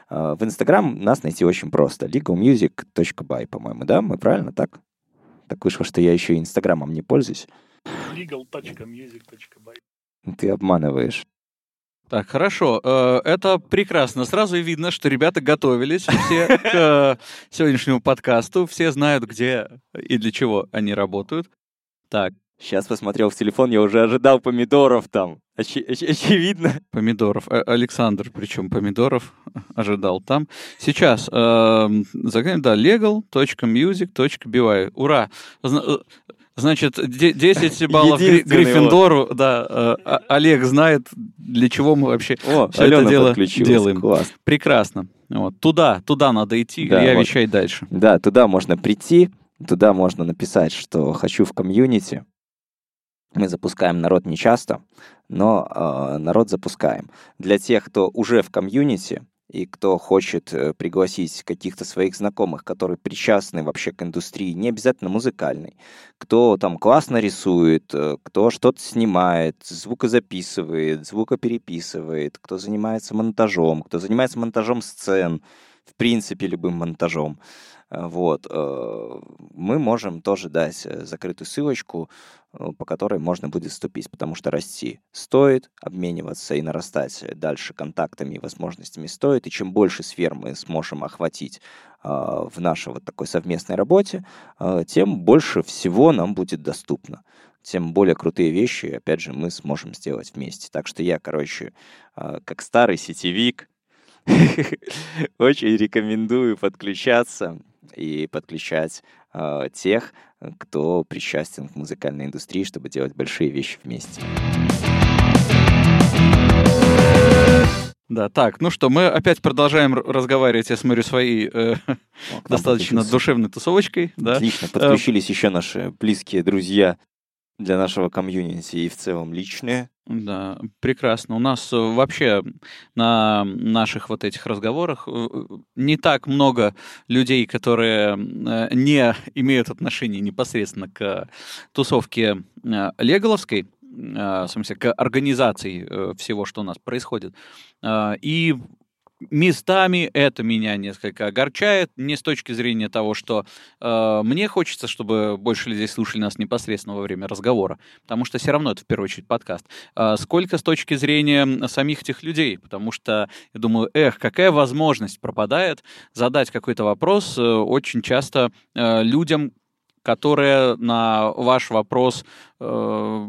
А, В Инстаграм нас найти очень просто. legalmusic.by, по-моему, да? Мы правильно так? Так вышло, что я еще и Инстаграмом не пользуюсь. legal.music.by Ты обманываешь. Так, хорошо. Э, Это прекрасно. Сразу видно, что ребята готовились все к э, сегодняшнему подкасту. Все знают, где и для чего они работают. Так, Сейчас посмотрел в телефон, я уже ожидал помидоров там. Очи- оч- очевидно. помидоров. Э, Александр, причем помидоров, ожидал там. Сейчас эм, заглянем, да, legal.music.by. Ура! Э, Значит, де- 10 баллов Гриффиндору. Да, э, а- Олег знает, для чего мы вообще О, это Алена дело подключилась. делаем. Класс. Прекрасно. Вот. Туда, туда надо идти, Да, я вот. вещай дальше. Да, туда можно прийти, туда можно написать, что хочу в комьюнити. Мы запускаем народ не часто, но э, народ запускаем. Для тех, кто уже в комьюнити, и кто хочет э, пригласить каких-то своих знакомых, которые причастны вообще к индустрии, не обязательно музыкальной, кто там классно рисует, э, кто что-то снимает, звукозаписывает, звукопереписывает, кто занимается монтажом, кто занимается монтажом сцен, в принципе, любым монтажом, Э, вот, э, мы можем тоже дать э, закрытую ссылочку, по которой можно будет вступить, потому что расти стоит, обмениваться и нарастать дальше контактами и возможностями стоит, и чем больше сфер мы сможем охватить в нашей вот такой совместной работе, тем больше всего нам будет доступно. Тем более крутые вещи, опять же, мы сможем сделать вместе. Так что я, короче, как старый сетевик, очень рекомендую подключаться и подключать э, тех, кто причастен к музыкальной индустрии, чтобы делать большие вещи вместе. Да, так, ну что, мы опять продолжаем разговаривать, я смотрю, своей э, О, достаточно душевной тусовочкой. Да? Отлично, подключились э, еще наши близкие друзья для нашего комьюнити и в целом личные. Да, прекрасно. У нас э, вообще на наших вот этих разговорах э, не так много людей, которые э, не имеют отношения непосредственно к тусовке Леголовской, в смысле, к организации всего, что у нас происходит. И местами это меня несколько огорчает, не с точки зрения того, что э, мне хочется, чтобы больше людей слушали нас непосредственно во время разговора, потому что все равно это в первую очередь подкаст, э, сколько с точки зрения самих этих людей, потому что я думаю, эх, какая возможность пропадает задать какой-то вопрос э, очень часто э, людям, которые на ваш вопрос э,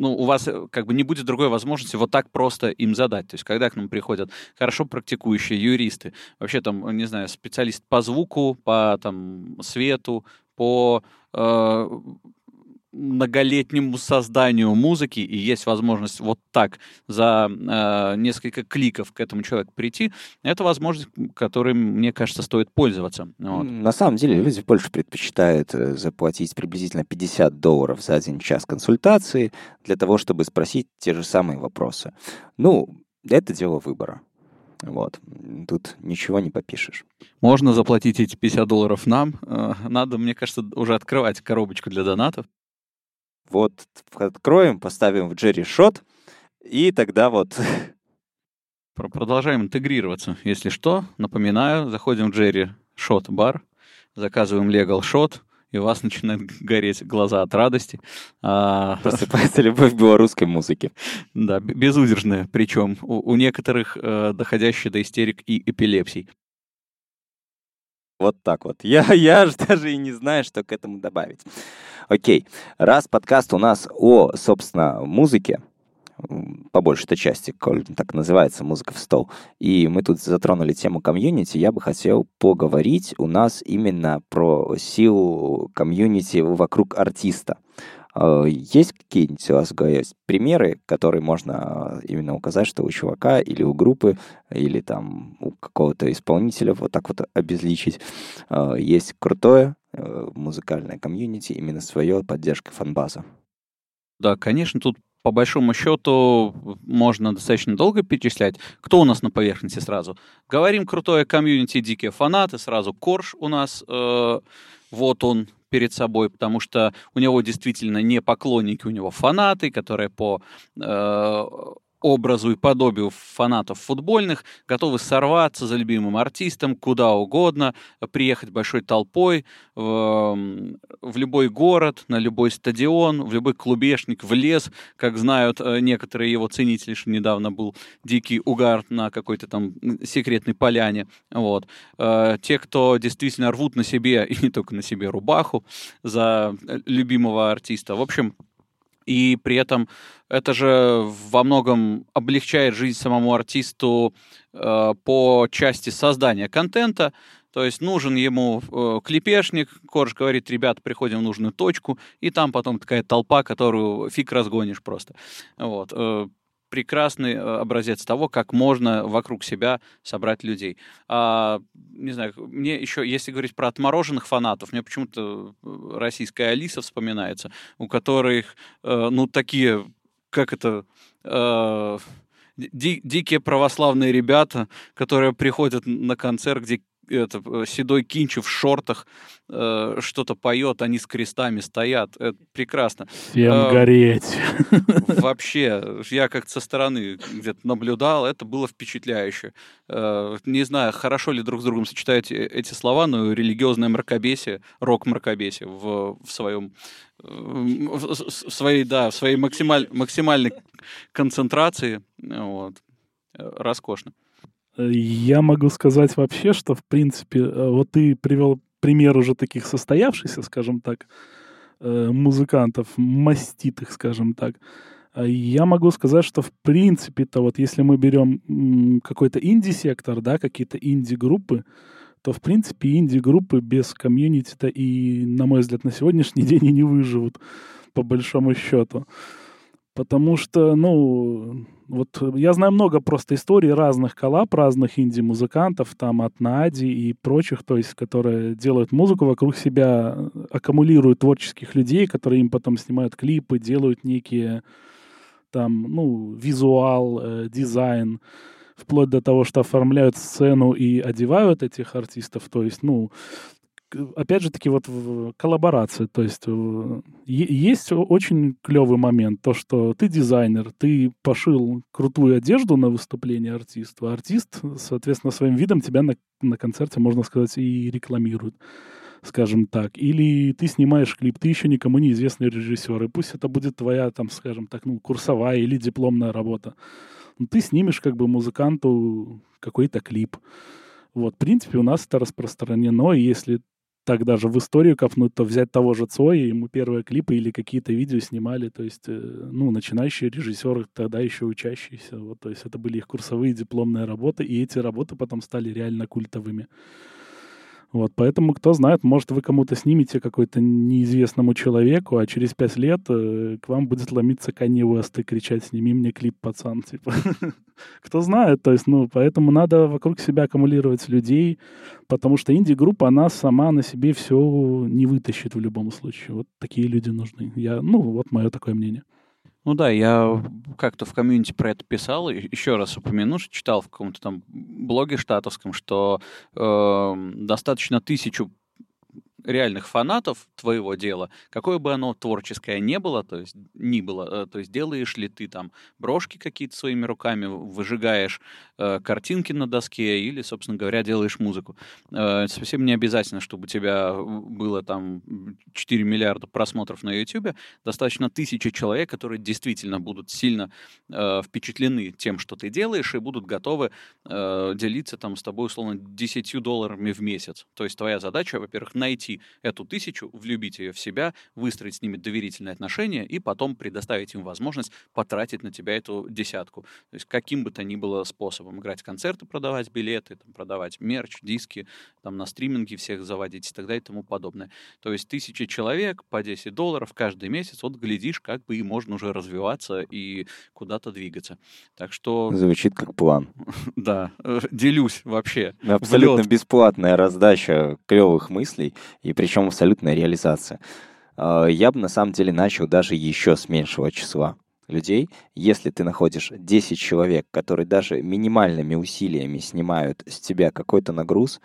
ну, у вас э, как бы не будет другой возможности вот так просто им задать. То есть, когда к нам приходят хорошо практикующие юристы, вообще там, не знаю, специалист по звуку, по там свету, по э, многолетнему созданию музыки, и есть возможность вот так за э, несколько кликов к этому человеку прийти, это возможность, которой, мне кажется, стоит пользоваться. Вот. На самом деле люди больше предпочитают э, заплатить приблизительно 50 долларов за один час консультации для того, чтобы спросить те же самые вопросы. Ну, это дело выбора. Вот. Тут ничего не попишешь. Можно заплатить эти 50 долларов нам. Э, надо, мне кажется, уже открывать коробочку для донатов. Вот откроем, поставим в Джерри шот, и тогда вот... Продолжаем интегрироваться. Если что, напоминаю, заходим в Джерри шот бар, заказываем легал шот, и у вас начинают гореть глаза от радости. А... Просыпается любовь к белорусской музыке. Да, безудержная, причем у, у некоторых э, доходящая до истерик и эпилепсий. Вот так вот. Я, я же даже и не знаю, что к этому добавить. Окей. Раз подкаст у нас о, собственно, музыке, по большей части, так называется «Музыка в стол», и мы тут затронули тему комьюнити, я бы хотел поговорить у нас именно про силу комьюнити вокруг артиста. А, есть какие-нибудь у вас есть примеры, которые можно именно указать, что у чувака или у группы, или там у какого-то исполнителя вот так вот обезличить, а, есть крутое музыкальное комьюнити, именно свое поддержка фанбаза? Да, конечно, тут по большому счету можно достаточно долго перечислять. Кто у нас на поверхности сразу? Говорим крутое комьюнити, дикие фанаты, сразу Корж у нас, э, вот он, перед собой, потому что у него действительно не поклонники, у него фанаты, которые по э, образу и подобию фанатов футбольных готовы сорваться за любимым артистом куда угодно, приехать большой толпой в, в любой город, на любой стадион, в любой клубешник, в лес, как знают э, некоторые его ценители, что недавно был дикий угар на какой-то там секретной поляне. Вот. Э, те, кто действительно рвут на себе, и не только на себе, рубаху за э, любимого артиста. В общем, и при этом это же во многом облегчает жизнь самому артисту э, по части создания контента. То есть нужен ему э, клепешник, Корж говорит, ребят, приходим в нужную точку, и там потом такая толпа, которую фиг разгонишь просто. Вот. Э, прекрасный э, образец того, как можно вокруг себя собрать людей. А, не знаю, мне еще, если говорить про отмороженных фанатов, мне почему-то э, российская Алиса вспоминается, у которых, э, ну, такие, как это, э, ди- дикие православные ребята, которые приходят на концерт, где это, э, седой Кинчев в шортах э, что-то поет, они с крестами стоят. Это прекрасно. Всем э, гореть. Вообще, я как-то со стороны где-то наблюдал, это было впечатляюще. Э, не знаю, хорошо ли друг с другом сочетают эти слова, но религиозное мракобесие, рок-мракобесие в, в своем в своей, да, в своей максималь, максимальной концентрации. Вот. Э, роскошно. Я могу сказать вообще, что, в принципе, э, вот ты привел пример уже таких состоявшихся, скажем так, э, музыкантов, маститых, скажем так. А я могу сказать, что в принципе-то вот если мы берем какой-то инди-сектор, да, какие-то инди-группы, то в принципе инди-группы без комьюнити-то и, на мой взгляд, на сегодняшний день и не выживут, по большому счету. Потому что, ну, вот я знаю много просто историй разных коллаб, разных инди-музыкантов, там от Нади и прочих, то есть, которые делают музыку вокруг себя, аккумулируют творческих людей, которые им потом снимают клипы, делают некие там, ну, визуал, э, дизайн, вплоть до того, что оформляют сцену и одевают этих артистов, то есть, ну, опять же таки, вот коллаборация. То есть есть очень клевый момент, то, что ты дизайнер, ты пошил крутую одежду на выступление артисту, а артист, соответственно, своим видом тебя на, на концерте, можно сказать, и рекламирует скажем так. Или ты снимаешь клип, ты еще никому не известный режиссер, и пусть это будет твоя, там, скажем так, ну, курсовая или дипломная работа. Но ты снимешь как бы музыканту какой-то клип. Вот, в принципе, у нас это распространено, и если так даже в историю копнуть, то взять того же Цоя, ему первые клипы или какие-то видео снимали, то есть, э, ну, начинающие режиссеры, тогда еще учащиеся, вот, то есть это были их курсовые дипломные работы, и эти работы потом стали реально культовыми. Вот, поэтому, кто знает, может, вы кому-то снимете какой-то неизвестному человеку, а через пять лет э, к вам будет ломиться Канье Уэст и кричать «Сними мне клип, пацан!» типа. Кто знает, то есть, ну, поэтому надо вокруг себя аккумулировать людей, потому что инди-группа, она сама на себе все не вытащит в любом случае. Вот такие люди нужны. Я, ну, вот мое такое мнение. Ну да, я как-то в комьюнити про это писал, еще раз упомяну, что читал в каком-то там блоге штатовском, что э, достаточно тысячу реальных фанатов твоего дела, какое бы оно творческое не было, то есть ни было, э, то есть делаешь ли ты там брошки какие-то своими руками, выжигаешь э, картинки на доске или, собственно говоря, делаешь музыку. Э, совсем не обязательно, чтобы у тебя было там 4 миллиарда просмотров на YouTube, достаточно тысячи человек, которые действительно будут сильно э, впечатлены тем, что ты делаешь, и будут готовы э, делиться там с тобой, условно, 10 долларами в месяц. То есть твоя задача, во-первых, найти найти эту тысячу, влюбить ее в себя, выстроить с ними доверительные отношения и потом предоставить им возможность потратить на тебя эту десятку. То есть каким бы то ни было способом играть концерты, продавать билеты, там, продавать мерч, диски, там на стриминге всех заводить и так далее и тому подобное. То есть тысячи человек по 10 долларов каждый месяц, вот глядишь, как бы и можно уже развиваться и куда-то двигаться. Так что... Звучит как план. Да, э, делюсь вообще. Абсолютно бесплатная раздача клевых мыслей и причем абсолютная реализация. А, я бы на самом деле начал даже еще с меньшего числа людей. Если ты находишь 10 человек, которые даже минимальными усилиями снимают с тебя какой-то нагруз,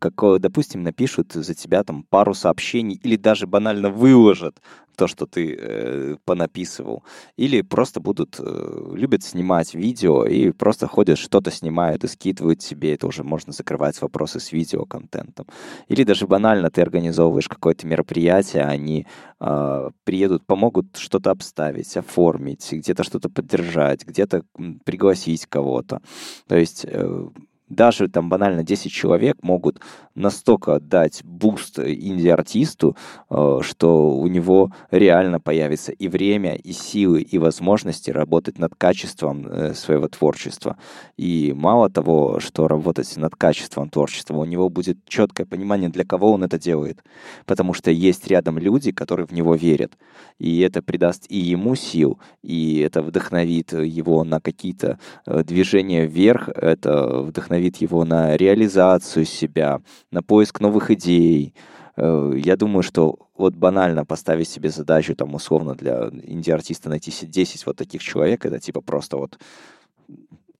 как, допустим, напишут за тебя там пару сообщений или даже банально выложат то, что ты э, понаписывал. Или просто будут, э, любят снимать видео и просто ходят, что-то снимают и скидывают себе. Это уже можно закрывать вопросы с видеоконтентом. Или даже банально ты организовываешь какое-то мероприятие, они э, приедут, помогут что-то обставить, оформить, где-то что-то поддержать, где-то пригласить кого-то. То есть... Э, даже там банально 10 человек могут настолько дать boost инди-артисту, э, что у него реально появится и время, и силы, и возможности работать над качеством э, своего творчества. И мало того, что работать над качеством творчества, у него будет четкое понимание, для кого он это делает. Потому что есть рядом люди, которые в него верят. И это придаст и ему сил, и это вдохновит его на какие-то э, движения вверх, это вдохновит его на реализацию себя, на поиск новых идей. Э, я думаю, что вот банально поставить себе задачу, там, условно, для инди-артиста найти 10 вот таких человек, это типа просто вот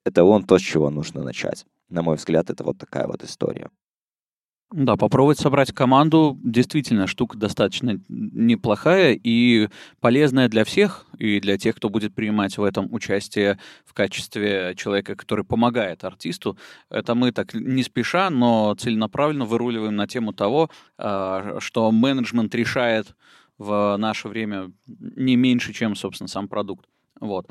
это он то, с чего нужно начать. На мой взгляд, это вот такая вот история. Да, попробовать собрать команду действительно штука достаточно неплохая и полезная для всех, и для тех, кто будет принимать в этом участие в качестве человека, который помогает артисту. Это мы так не спеша, но целенаправленно выруливаем на тему того, а, что менеджмент решает в наше время не меньше, чем, собственно, сам продукт. Вот.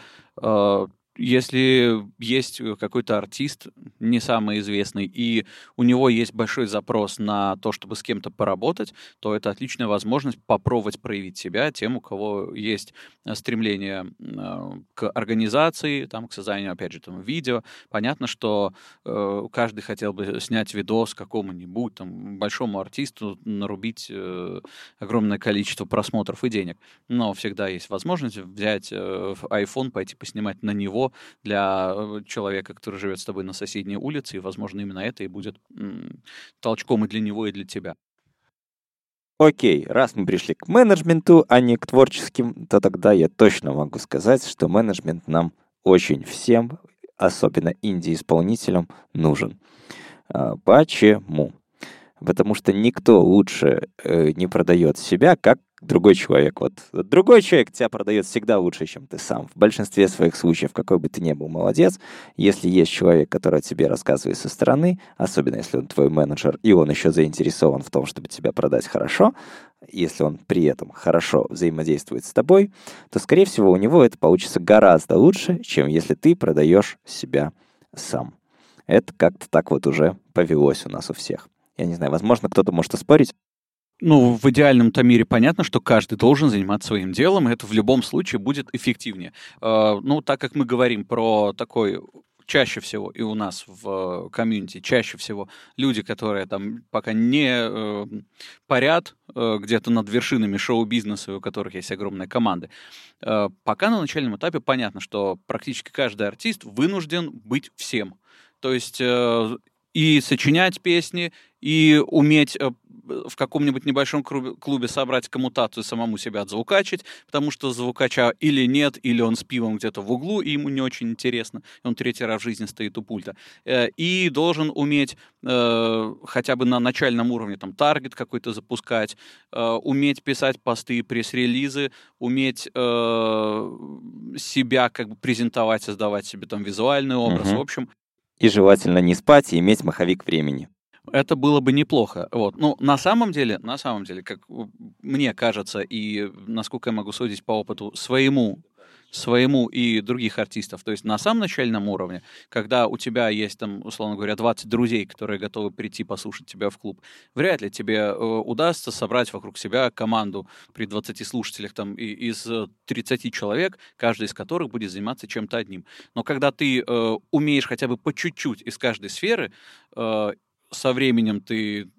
Если есть какой-то артист, не самый известный, и у него есть большой запрос на то, чтобы с кем-то поработать, то это отличная возможность попробовать проявить себя тем, у кого есть э, стремление э, к организации, там, к созданию, опять же, там, видео. Понятно, что э, каждый хотел бы снять видос какому-нибудь там, большому артисту, нарубить э, огромное количество просмотров и денег. Но всегда есть возможность взять э, iPhone, пойти поснимать на него для э, человека, который живет с тобой на соседней улице, и, возможно, именно это и будет толчком и для него, и для тебя. Окей, раз мы пришли к менеджменту, а не к творческим, то тогда я точно могу сказать, что менеджмент нам очень всем, особенно инди-исполнителям, нужен. А, почему? Потому что никто лучше э, не продает себя, как другой человек. Вот другой человек тебя продает всегда лучше, чем ты сам. В большинстве своих случаев, какой бы ты ни был молодец, если есть человек, который о тебе рассказывает со стороны, особенно если он твой менеджер, и он еще заинтересован в том, чтобы тебя продать хорошо, если он при этом хорошо взаимодействует с тобой, то, скорее всего, у него это получится гораздо лучше, чем если ты продаешь себя сам. Это как-то так вот уже повелось у нас у всех. Я не знаю, возможно, кто-то может оспорить, ну, в идеальном-то мире понятно, что каждый должен заниматься своим делом, и это в любом случае будет эффективнее. Э, ну, так как мы говорим про такой чаще всего и у нас в комьюнити, чаще всего люди, которые там пока не э, парят э, где-то над вершинами шоу-бизнеса, у которых есть огромные команды, э, пока на начальном этапе понятно, что практически каждый артист вынужден быть всем. То есть э, и сочинять песни, и уметь э, в каком-нибудь небольшом клубе собрать коммутацию, самому себя отзвукачить, потому что звукача или нет, или он с пивом где-то в углу, и ему не очень интересно, и он третий раз в жизни стоит у пульта. Э, и должен уметь э, хотя бы на начальном уровне там таргет какой-то запускать, уметь писать посты, пресс-релизы, уметь себя как бы презентовать, создавать себе там визуальный образ. Угу. В общем, и желательно не спать и иметь маховик времени. Это было бы неплохо. Вот. Ну, на самом деле, на самом деле, как мне кажется, и насколько я могу судить по опыту своему своему и других артистов. То есть на самом начальном уровне, когда у тебя есть там, условно говоря, 20 друзей, которые готовы прийти послушать тебя в клуб, вряд ли тебе э, удастся собрать вокруг себя команду при 20 слушателях там и, из 30 человек, каждый из которых будет заниматься чем-то одним. Но когда ты э, умеешь хотя бы по чуть-чуть из каждой сферы, э, со временем ты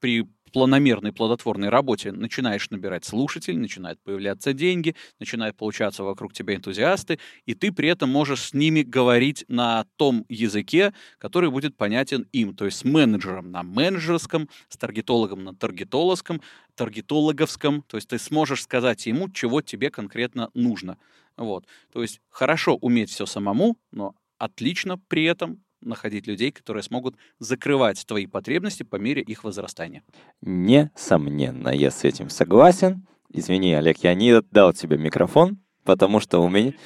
при планомерной, плодотворной работе начинаешь набирать слушателей, начинают появляться деньги, начинают получаться вокруг тебя энтузиасты, и ты при этом можешь с ними говорить на том языке, который будет понятен им, то есть с менеджером на менеджерском, с таргетологом на таргетологском, таргетологовском, то есть ты сможешь сказать ему, чего тебе конкретно нужно. Вот. То есть хорошо уметь все самому, но отлично при этом находить людей, которые смогут закрывать твои потребности по мере их возрастания. Несомненно, я с этим согласен. Извини, Олег, я не отдал тебе микрофон, потому что у меня...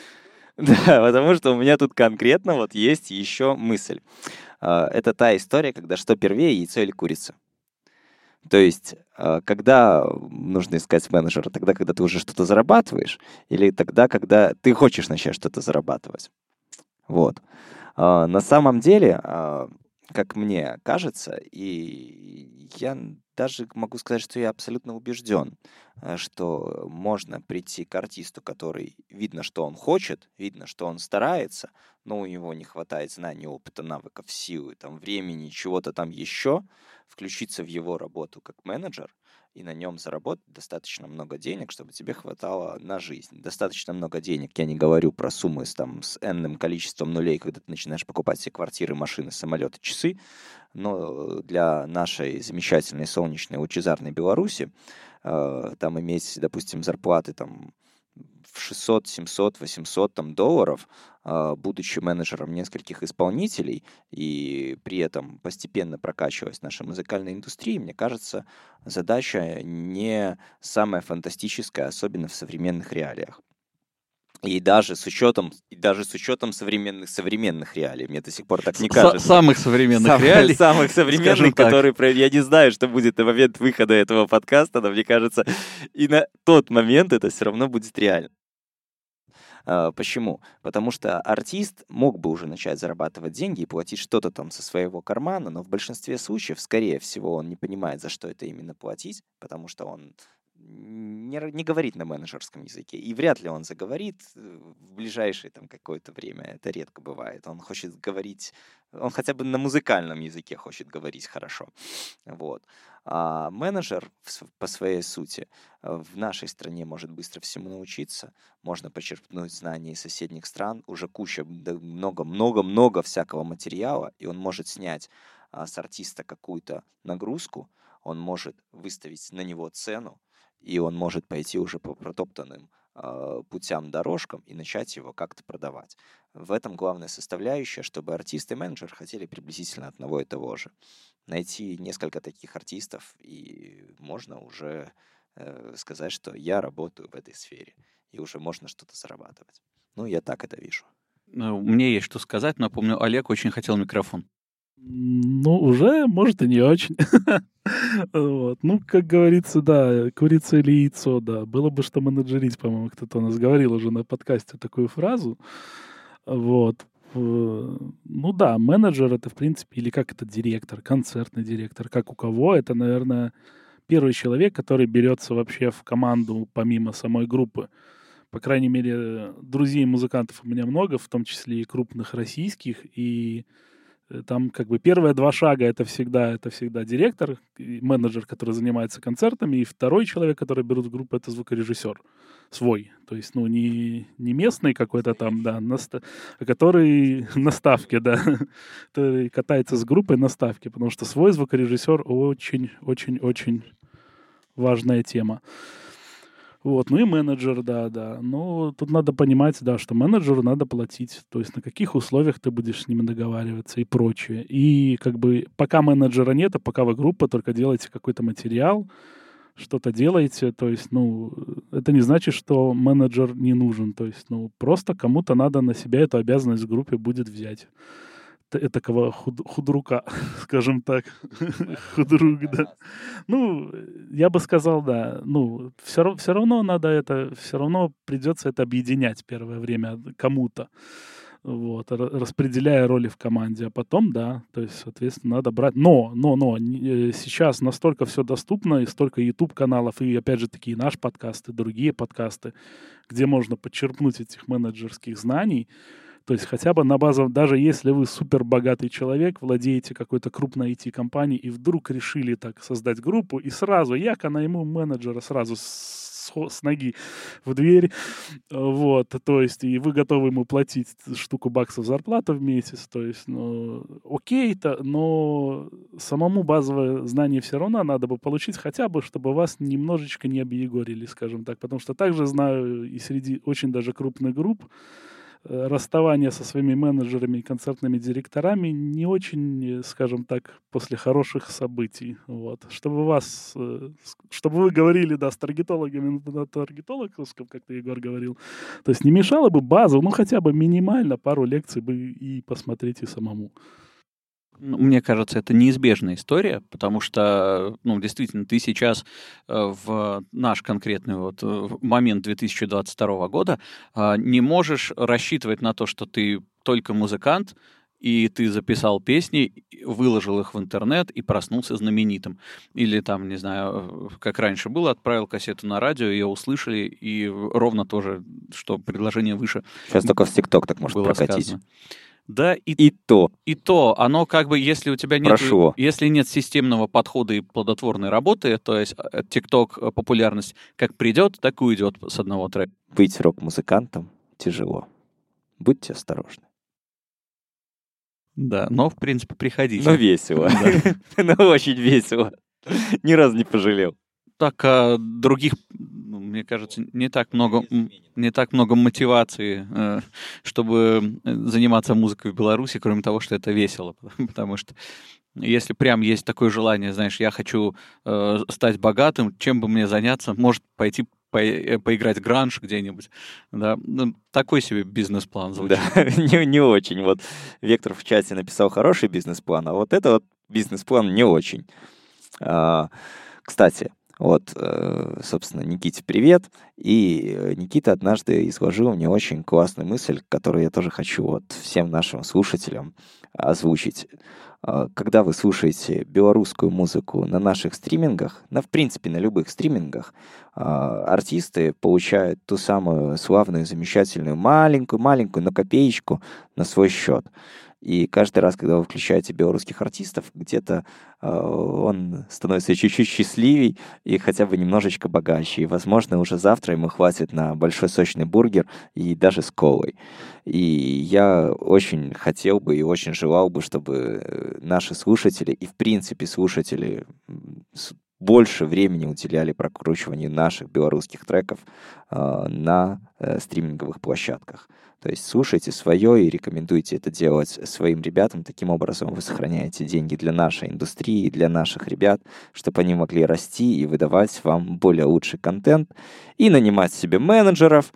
Да, потому что у меня тут конкретно вот есть еще мысль. А, это та история, когда что первее, яйцо или курица. То есть, а, когда нужно искать менеджера? Тогда, когда ты уже что-то зарабатываешь? Или тогда, когда ты хочешь начать что-то зарабатывать? Вот. А, на самом деле, а, как мне кажется, и я даже могу сказать, что я абсолютно убежден, э, что можно прийти к артисту, который видно, что он хочет, видно, что он старается, но у него не хватает знаний, опыта, навыков, силы, там, времени, чего-то там еще, включиться в его работу как менеджер и на нем заработать достаточно много денег, чтобы тебе хватало на жизнь. Достаточно много денег. Я не говорю про суммы с, там, с энным количеством нулей, когда ты начинаешь покупать себе квартиры, машины, самолеты, часы. Но для нашей замечательной солнечной лучезарной Беларуси э, там иметь, допустим, зарплаты там в 600, 700, 800 там, долларов, а, будучи менеджером нескольких исполнителей и при этом постепенно прокачиваясь нашей музыкальной индустрии, мне кажется, задача не самая фантастическая, особенно в современных реалиях. И даже с учетом, и даже с учетом современных современных реалий, мне до сих пор так не кажется. Самых современных самых, реалий. Самых современных, которые, я не знаю, что будет на момент выхода этого подкаста, но мне кажется, и на тот момент это все равно будет реально. А, почему? Потому что артист мог бы уже начать зарабатывать деньги и платить что-то там со своего кармана, но в большинстве случаев, скорее всего, он не понимает, за что это именно платить, потому что он не, не говорит на менеджерском языке. И вряд ли он заговорит э, в ближайшее там какое-то время. Это редко бывает. Он хочет говорить, он хотя бы на музыкальном языке хочет говорить хорошо. Вот. А менеджер по своей сути э, в нашей стране может быстро всему научиться. Можно почерпнуть знания из соседних стран. Уже куча, много-много-много всякого материала. И он может снять а, с артиста какую-то нагрузку. Он может выставить на него цену и он может пойти уже по протоптанным э, путям, дорожкам и начать его как-то продавать. В этом главная составляющая, чтобы артист и менеджер хотели приблизительно одного и того же. Найти несколько таких артистов, и можно уже э, сказать, что я работаю в этой сфере, и уже можно что-то зарабатывать. Ну, я так это вижу. Ну, мне есть что сказать, но помню, Олег очень хотел микрофон. Ну, уже, может, и не очень. Ну, как говорится, да, курица или яйцо, да. Было бы что менеджерить, по-моему, кто-то у нас говорил уже на подкасте такую фразу. Вот. Ну да, менеджер это, в принципе, или как это директор, концертный директор, как у кого, это, наверное, первый человек, который берется вообще в команду помимо самой группы. По крайней мере, друзей музыкантов у меня много, в том числе и крупных российских, и Э, там как бы первые два шага это всегда, это всегда директор, менеджер, который занимается концертами, и второй человек, который берут в группу, это звукорежиссер свой. То есть, ну, не, не местный какой-то там, да, наста- а который на ставке, да, который катается с группой на ставке, потому что свой звукорежиссер очень-очень-очень важная тема. Вот, ну и менеджер, да, да. Но тут надо понимать, да, что менеджеру надо платить, то есть на каких условиях ты будешь с ними договариваться и прочее. И как бы пока менеджера нет, а пока вы группа, только делаете какой-то материал, что-то делаете, то есть, ну, это не значит, что менеджер не нужен, то есть, ну, просто кому-то надо на себя эту обязанность в группе будет взять этакого худ, худрука, скажем так. Худрук, да. Ну, я бы сказал, да. Ну, все, все равно надо это, все равно придется это объединять первое время кому-то. Вот, распределяя роли в команде, а потом, да, то есть, соответственно, надо брать. Но, но, но, э, сейчас настолько все доступно, и столько YouTube-каналов, и, опять же, такие наш подкаст, и другие подкасты, где можно подчерпнуть этих менеджерских знаний, то есть хотя бы на базу, даже если вы супер богатый человек, владеете какой-то крупной IT-компанией и вдруг решили так создать группу, и сразу, яко найму менеджера сразу с, с ноги в дверь, вот, то есть, и вы готовы ему платить штуку баксов зарплату в месяц, то есть, ну, окей-то, но самому базовое знание все равно надо бы получить, хотя бы, чтобы вас немножечко не объегорили, скажем так, потому что также знаю и среди очень даже крупных групп, расставание со своими менеджерами и концертными директорами не очень, скажем так, после хороших событий. Вот. Чтобы вас, э, чтобы вы говорили, да, с таргетологами на таргетологовском, как ты, Егор, говорил, то есть не мешало бы базу, ну, хотя бы минимально пару лекций бы и посмотреть и самому. Ну, мне кажется, это неизбежная история, потому что, ну, действительно, ты сейчас э, в наш конкретный вот э, момент 2022 года э, не можешь рассчитывать на то, что ты только музыкант, и ты записал песни, выложил их в интернет и проснулся знаменитым. Или там, не знаю, как раньше было, отправил кассету на радио, ее услышали, и ровно то же, что предложение выше. Сейчас только в ТикТок так может прокатить. Сказано. Да, и, и то. И то, оно как бы, если у тебя нет, Прошу. если нет системного подхода и плодотворной работы, то есть ТикТок э, популярность как придет, так и уйдет с одного трека. Быть рок-музыкантом тяжело. Будьте осторожны. Да, но, в принципе, приходите. Но весело. Но очень весело. Ни разу не пожалел. Так, а других, ну, мне кажется, не так много не так много мотивации, э, чтобы э, заниматься музыкой в Беларуси, кроме того, что это весело. Потому что если прям есть такое желание, знаешь, я хочу э, стать богатым, чем бы мне заняться, может пойти по поиграть гранж где-нибудь, да, ну, такой себе бизнес-план звучит. Да, не, не очень. Вот Вектор в чате написал хороший бизнес-план, а вот это вот бизнес-план не очень. А, кстати, вот, э, собственно, Никите привет. И э, Никита однажды изложил мне очень классную мысль, которую я тоже хочу вот всем нашим слушателям озвучить. А, когда вы слушаете белорусскую музыку на наших стримингах, на, в принципе, на любых стримингах, а, артисты получают ту самую славную, замечательную, маленькую-маленькую, но копеечку на свой счет. И каждый раз, когда вы включаете белорусских артистов, где-то э, он становится чуть-чуть счастливей и хотя бы немножечко богаче. И, возможно, уже завтра ему хватит на большой сочный бургер и даже с колой. И я очень хотел бы и очень желал бы, чтобы э, наши слушатели и, в принципе, слушатели больше времени уделяли прокручиванию наших белорусских треков э, на э, стриминговых площадках. То есть слушайте свое и рекомендуйте это делать своим ребятам. Таким образом вы сохраняете деньги для нашей индустрии, для наших ребят, чтобы они могли расти и выдавать вам более лучший контент, и нанимать себе менеджеров,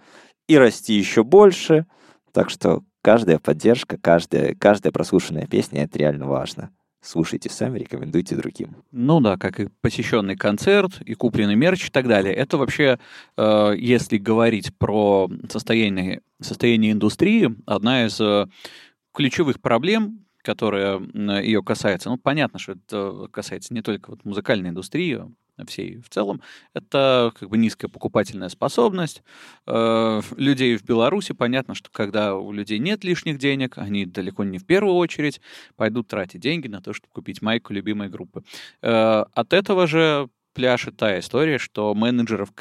и расти еще больше. Так что каждая поддержка, каждая, каждая прослушанная песня — это реально важно слушайте сами, рекомендуйте другим. Ну да, как и посещенный концерт, и купленный мерч и так далее. Это вообще, э, если говорить про состояние, состояние индустрии, одна из э, ключевых проблем, которая ее касается. Ну, понятно, что это касается не только вот музыкальной индустрии, всей в целом, это как бы низкая покупательная способность э, людей в Беларуси. Понятно, что когда у людей нет лишних денег, они далеко не в первую очередь пойдут тратить деньги на то, чтобы купить майку любимой группы. Э, от этого же пляшет та история, что менеджеров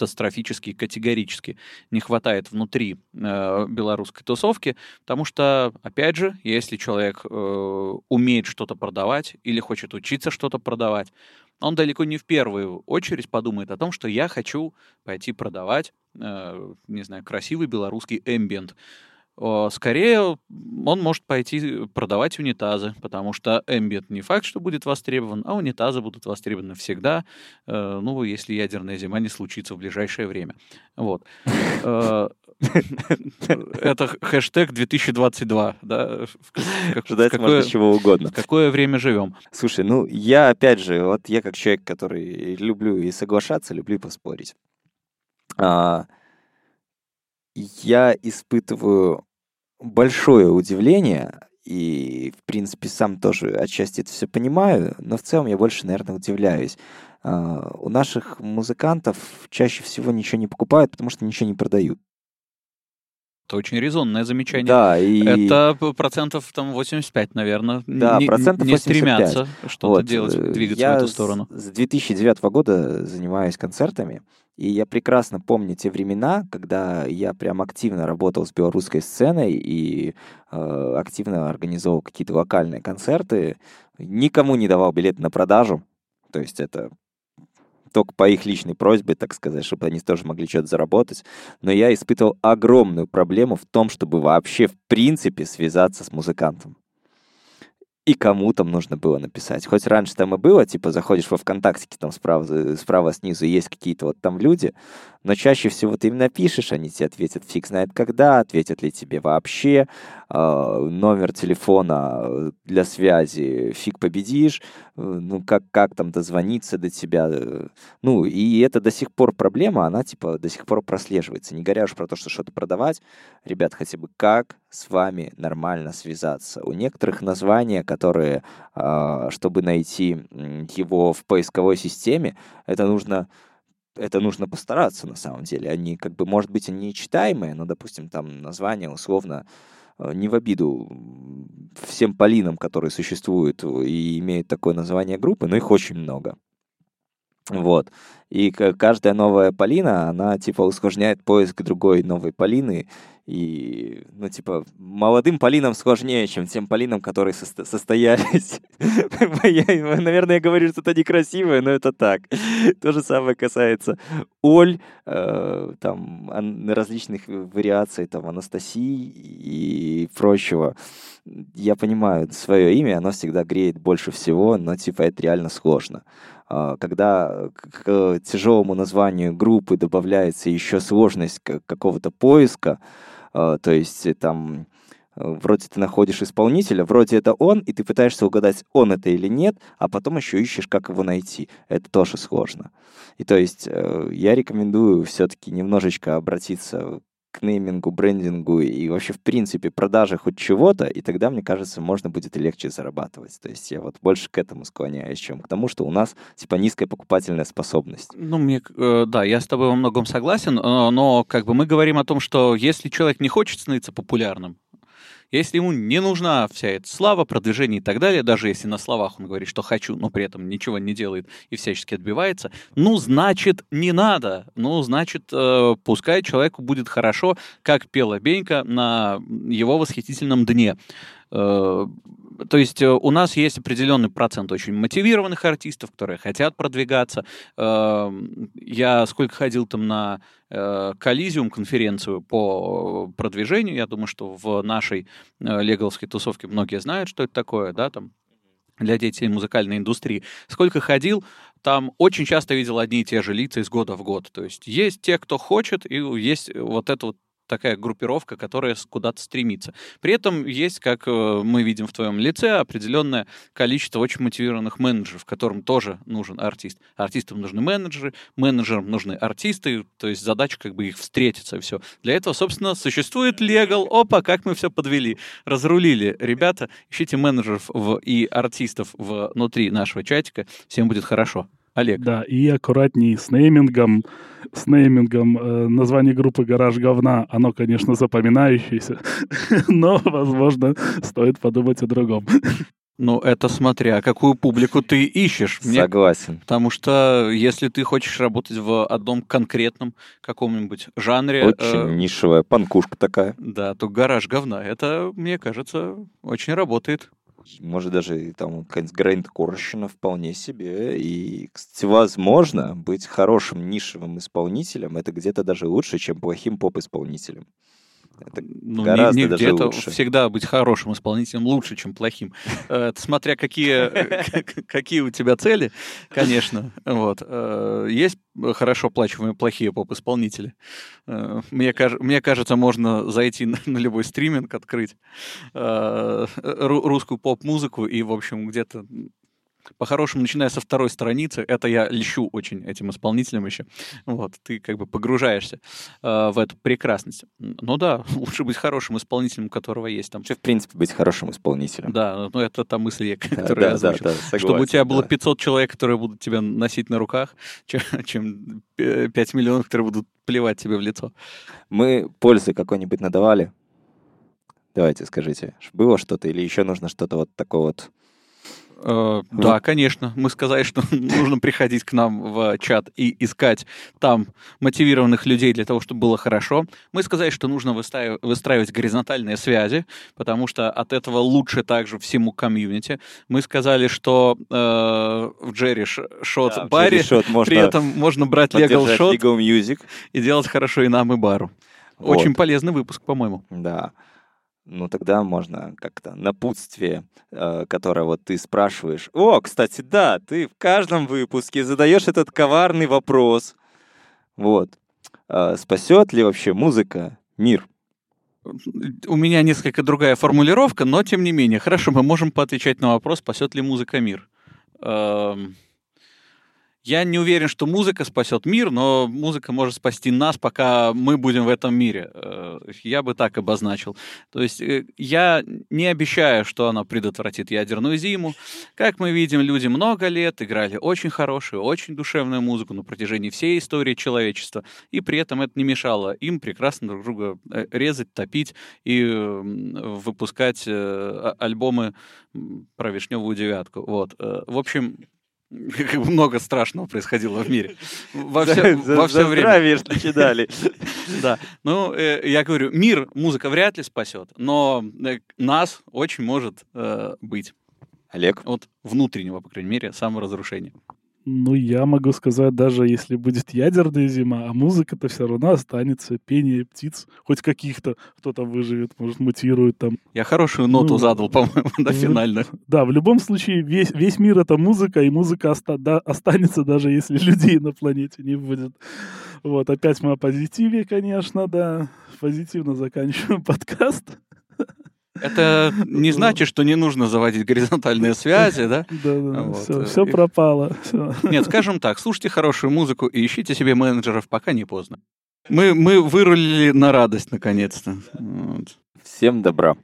катастрофически, категорически не хватает внутри э, белорусской тусовки, потому что, опять же, если человек э, умеет что-то продавать или хочет учиться что-то продавать, он далеко не в первую очередь подумает о том, что я хочу пойти продавать, э, не знаю, красивый белорусский эмбиент. Скорее, он может пойти продавать унитазы, потому что эмбиент не факт, что будет востребован, а унитазы будут востребованы всегда, э, ну, если ядерная зима не случится в ближайшее время. Вот. Э, это хэштег 2022, да? Ждать можно чего угодно. Какое время живем? Слушай, ну, я, опять же, вот я как человек, который люблю и соглашаться, люблю поспорить. А, я испытываю большое удивление, и, в принципе, сам тоже отчасти это все понимаю, но в целом я больше, наверное, удивляюсь. А, у наших музыкантов чаще всего ничего не покупают, потому что ничего не продают. Это очень резонное замечание. Да, и... Это процентов там 85, наверное. Да, не, процентов не 85. стремятся что-то вот. делать, э, двигаться я в эту сторону. С, с 2009 года занимаюсь концертами, и я прекрасно помню те времена, когда я прям активно работал с белорусской сценой и э, активно организовал какие-то локальные концерты. Никому не давал билет на продажу. То есть это только по их личной просьбе, так сказать, чтобы они тоже могли что-то заработать. Но я испытывал огромную проблему в том, чтобы вообще в принципе связаться с музыкантом и кому там нужно было написать. Хоть раньше там и было, типа заходишь во ВКонтактике, там справа, справа снизу есть какие-то вот там люди, но чаще всего ты им напишешь, они тебе ответят фиг знает когда, ответят ли тебе вообще, э, номер телефона для связи фиг победишь, э, ну как, как там дозвониться до тебя, э, ну и это до сих пор проблема, она типа до сих пор прослеживается, не говоря уж про то, что что-то продавать, ребят, хотя бы как с вами нормально связаться. У некоторых названия, которые, э, чтобы найти его в поисковой системе, это нужно это нужно постараться на самом деле. Они, как бы, может быть, они читаемые, но, допустим, там название условно э, не в обиду всем полинам, которые существуют и имеют такое название группы, но их очень много. Вот. И каждая новая полина, она типа усложняет поиск другой новой полины, И, ну, типа, молодым Полинам сложнее, чем тем Полинам, которые состо- состоялись. Наверное, я говорю что-то некрасивое, но это так. То же самое касается Оль, э, там, различных вариаций, там, Анастасии и прочего. Я понимаю, свое имя, оно всегда греет больше всего, но, типа, это реально сложно. А, Когда к тяжелому названию группы добавляется еще сложность какого-то поиска, то есть э, там э, вроде ты находишь исполнителя, вроде это он, и ты пытаешься угадать, он это или нет, а потом еще ищешь, как его найти. Это тоже сложно. И то есть э, я рекомендую все-таки немножечко обратиться к неймингу, брендингу и вообще, в принципе, продаже хоть чего-то, и тогда, мне кажется, можно будет легче зарабатывать. То есть я вот больше к этому склоняюсь, чем к тому, что у нас, типа, низкая покупательная способность. Ну, мне, э, да, я с тобой во многом согласен, э, но как бы мы говорим о том, что если человек не хочет становиться популярным, если ему не нужна вся эта слава, продвижение и так далее, даже если на словах он говорит, что хочу, но при этом ничего не делает и всячески отбивается, ну, значит, не надо. Ну, значит, э, пускай человеку будет хорошо, как пела Бенька на его восхитительном дне. Э, То есть э, у нас есть определенный процент очень мотивированных артистов, которые хотят продвигаться. Эм, Я сколько ходил там на э, Коллизиум конференцию по продвижению, я думаю, что в нашей легалской тусовке многие знают, что это такое, да, там для деятелей музыкальной индустрии. Сколько ходил, там очень часто видел одни и те же лица из года в год. То есть есть те, кто хочет, и есть вот эта вот такая группировка, которая куда-то стремится. При этом есть, как э, мы видим в твоем лице, определенное количество очень мотивированных менеджеров, которым тоже нужен артист. Артистам нужны менеджеры, менеджерам нужны артисты, то есть задача как бы их встретиться и все. Для этого, собственно, существует легал. Опа, как мы все подвели. Разрулили. Ребята, ищите менеджеров в- и артистов внутри нашего чатика. Всем будет хорошо. Олег. Да, и аккуратней с неймингом. С неймингом э, название группы «Гараж говна», оно, конечно, запоминающееся, но, возможно, стоит подумать о другом. Ну, это смотря, какую публику ты ищешь. Мне Согласен. Потому что если ты хочешь работать в одном конкретном каком-нибудь жанре, Очень э, нишевая панкушка такая. да, то гараж говна. Это, мне кажется, очень работает. Может, даже там какая-нибудь грейндкорщина вполне себе. И, кстати, возможно, быть хорошим нишевым исполнителем это где-то даже лучше, чем плохим поп-исполнителем. Это Ну, не- Гораздо не, даже где-то лучше. всегда быть хорошим исполнителем лучше, чем плохим. Э, смотря какие, какие у тебя цели, конечно. Вот. Э, Есть хорошо оплачиваемые плохие поп-исполнители. Э, Мне, мне кажется, можно зайти на, любой стриминг, открыть э, ру- русскую поп-музыку и, в общем, где-то по-хорошему, начиная со второй страницы, это я лещу очень этим исполнителям еще. Вот, ты как бы погружаешься э, в эту прекрасность. Ну да, лучше быть хорошим исполнителем, у которого есть там. вообще, в принципе, быть хорошим исполнителем. Да, ну это та мысль, я- Да, которую я да, да, озвучил. да, Чтобы у согласен, тебя было да. 500 человек, которые будут тебя носить на руках, чем, чем 5 миллионов, которые будут плевать тебе в лицо. Мы пользы какой-нибудь надавали? Давайте, скажите, было что-то или еще нужно что-то вот такое вот? Э, Да, конечно. Мы сказали, что нужно приходить к нам в чат и искать там мотивированных людей для того, чтобы было хорошо. Мы сказали, что нужно выстраивать горизонтальные связи, потому что от этого лучше также всему комьюнити. Мы сказали, что э, в Джерри Шот Да, можно при этом можно брать Legal Shot Legal Music. и делать хорошо и нам, и бару. Вот. Очень полезный выпуск, по-моему. Да. Ну, тогда можно как-то напутствие, э, которое вот ты спрашиваешь. О, кстати, да, ты в каждом выпуске задаешь этот коварный вопрос. Вот. Э, спасет ли вообще музыка мир? У меня несколько другая формулировка, но тем не менее. Хорошо, мы можем поотвечать на вопрос, спасет ли музыка мир. Эм, Я не уверен, что музыка спасет мир, но музыка может спасти нас, пока мы будем в этом мире. Э, Я бы так обозначил. То есть э, я не обещаю, что она предотвратит ядерную зиму. Как мы видим, люди много лет играли очень хорошую, очень душевную музыку на протяжении всей истории человечества, и при этом это не мешало им прекрасно друг друга э, резать, топить и выпускать а- альбомы про вишневую девятку. Вот. В общем, Как много страшного происходило в мире. Во все, за- во все за время. начинали. Да. Ну, э, я говорю, мир музыка вряд ли спасет, но э, нас очень может э, быть Олег, от внутреннего, по крайней мере, саморазрушения. Ну, я могу сказать, даже если будет ядерная зима, а музыка-то все равно останется, пение птиц, хоть каких-то, кто там выживет, может, мутирует там. Я хорошую ноту Ну, задал, по-моему, на ну, финальную. Да, в любом случае, весь, весь мир — это музыка, и музыка оста- да, останется, даже если людей на планете не будет. Вот, опять мы о позитиве, конечно, да. Позитивно заканчиваем подкаст. Это не значит, что не нужно заводить горизонтальные связи, да? Да-да, Вот, все, э, все и- пропало. всё. Нет, скажем так, слушайте хорошую музыку и ищите себе менеджеров, пока не поздно. Мы, мы вырулили на радость, наконец-то. Вот. всем добра.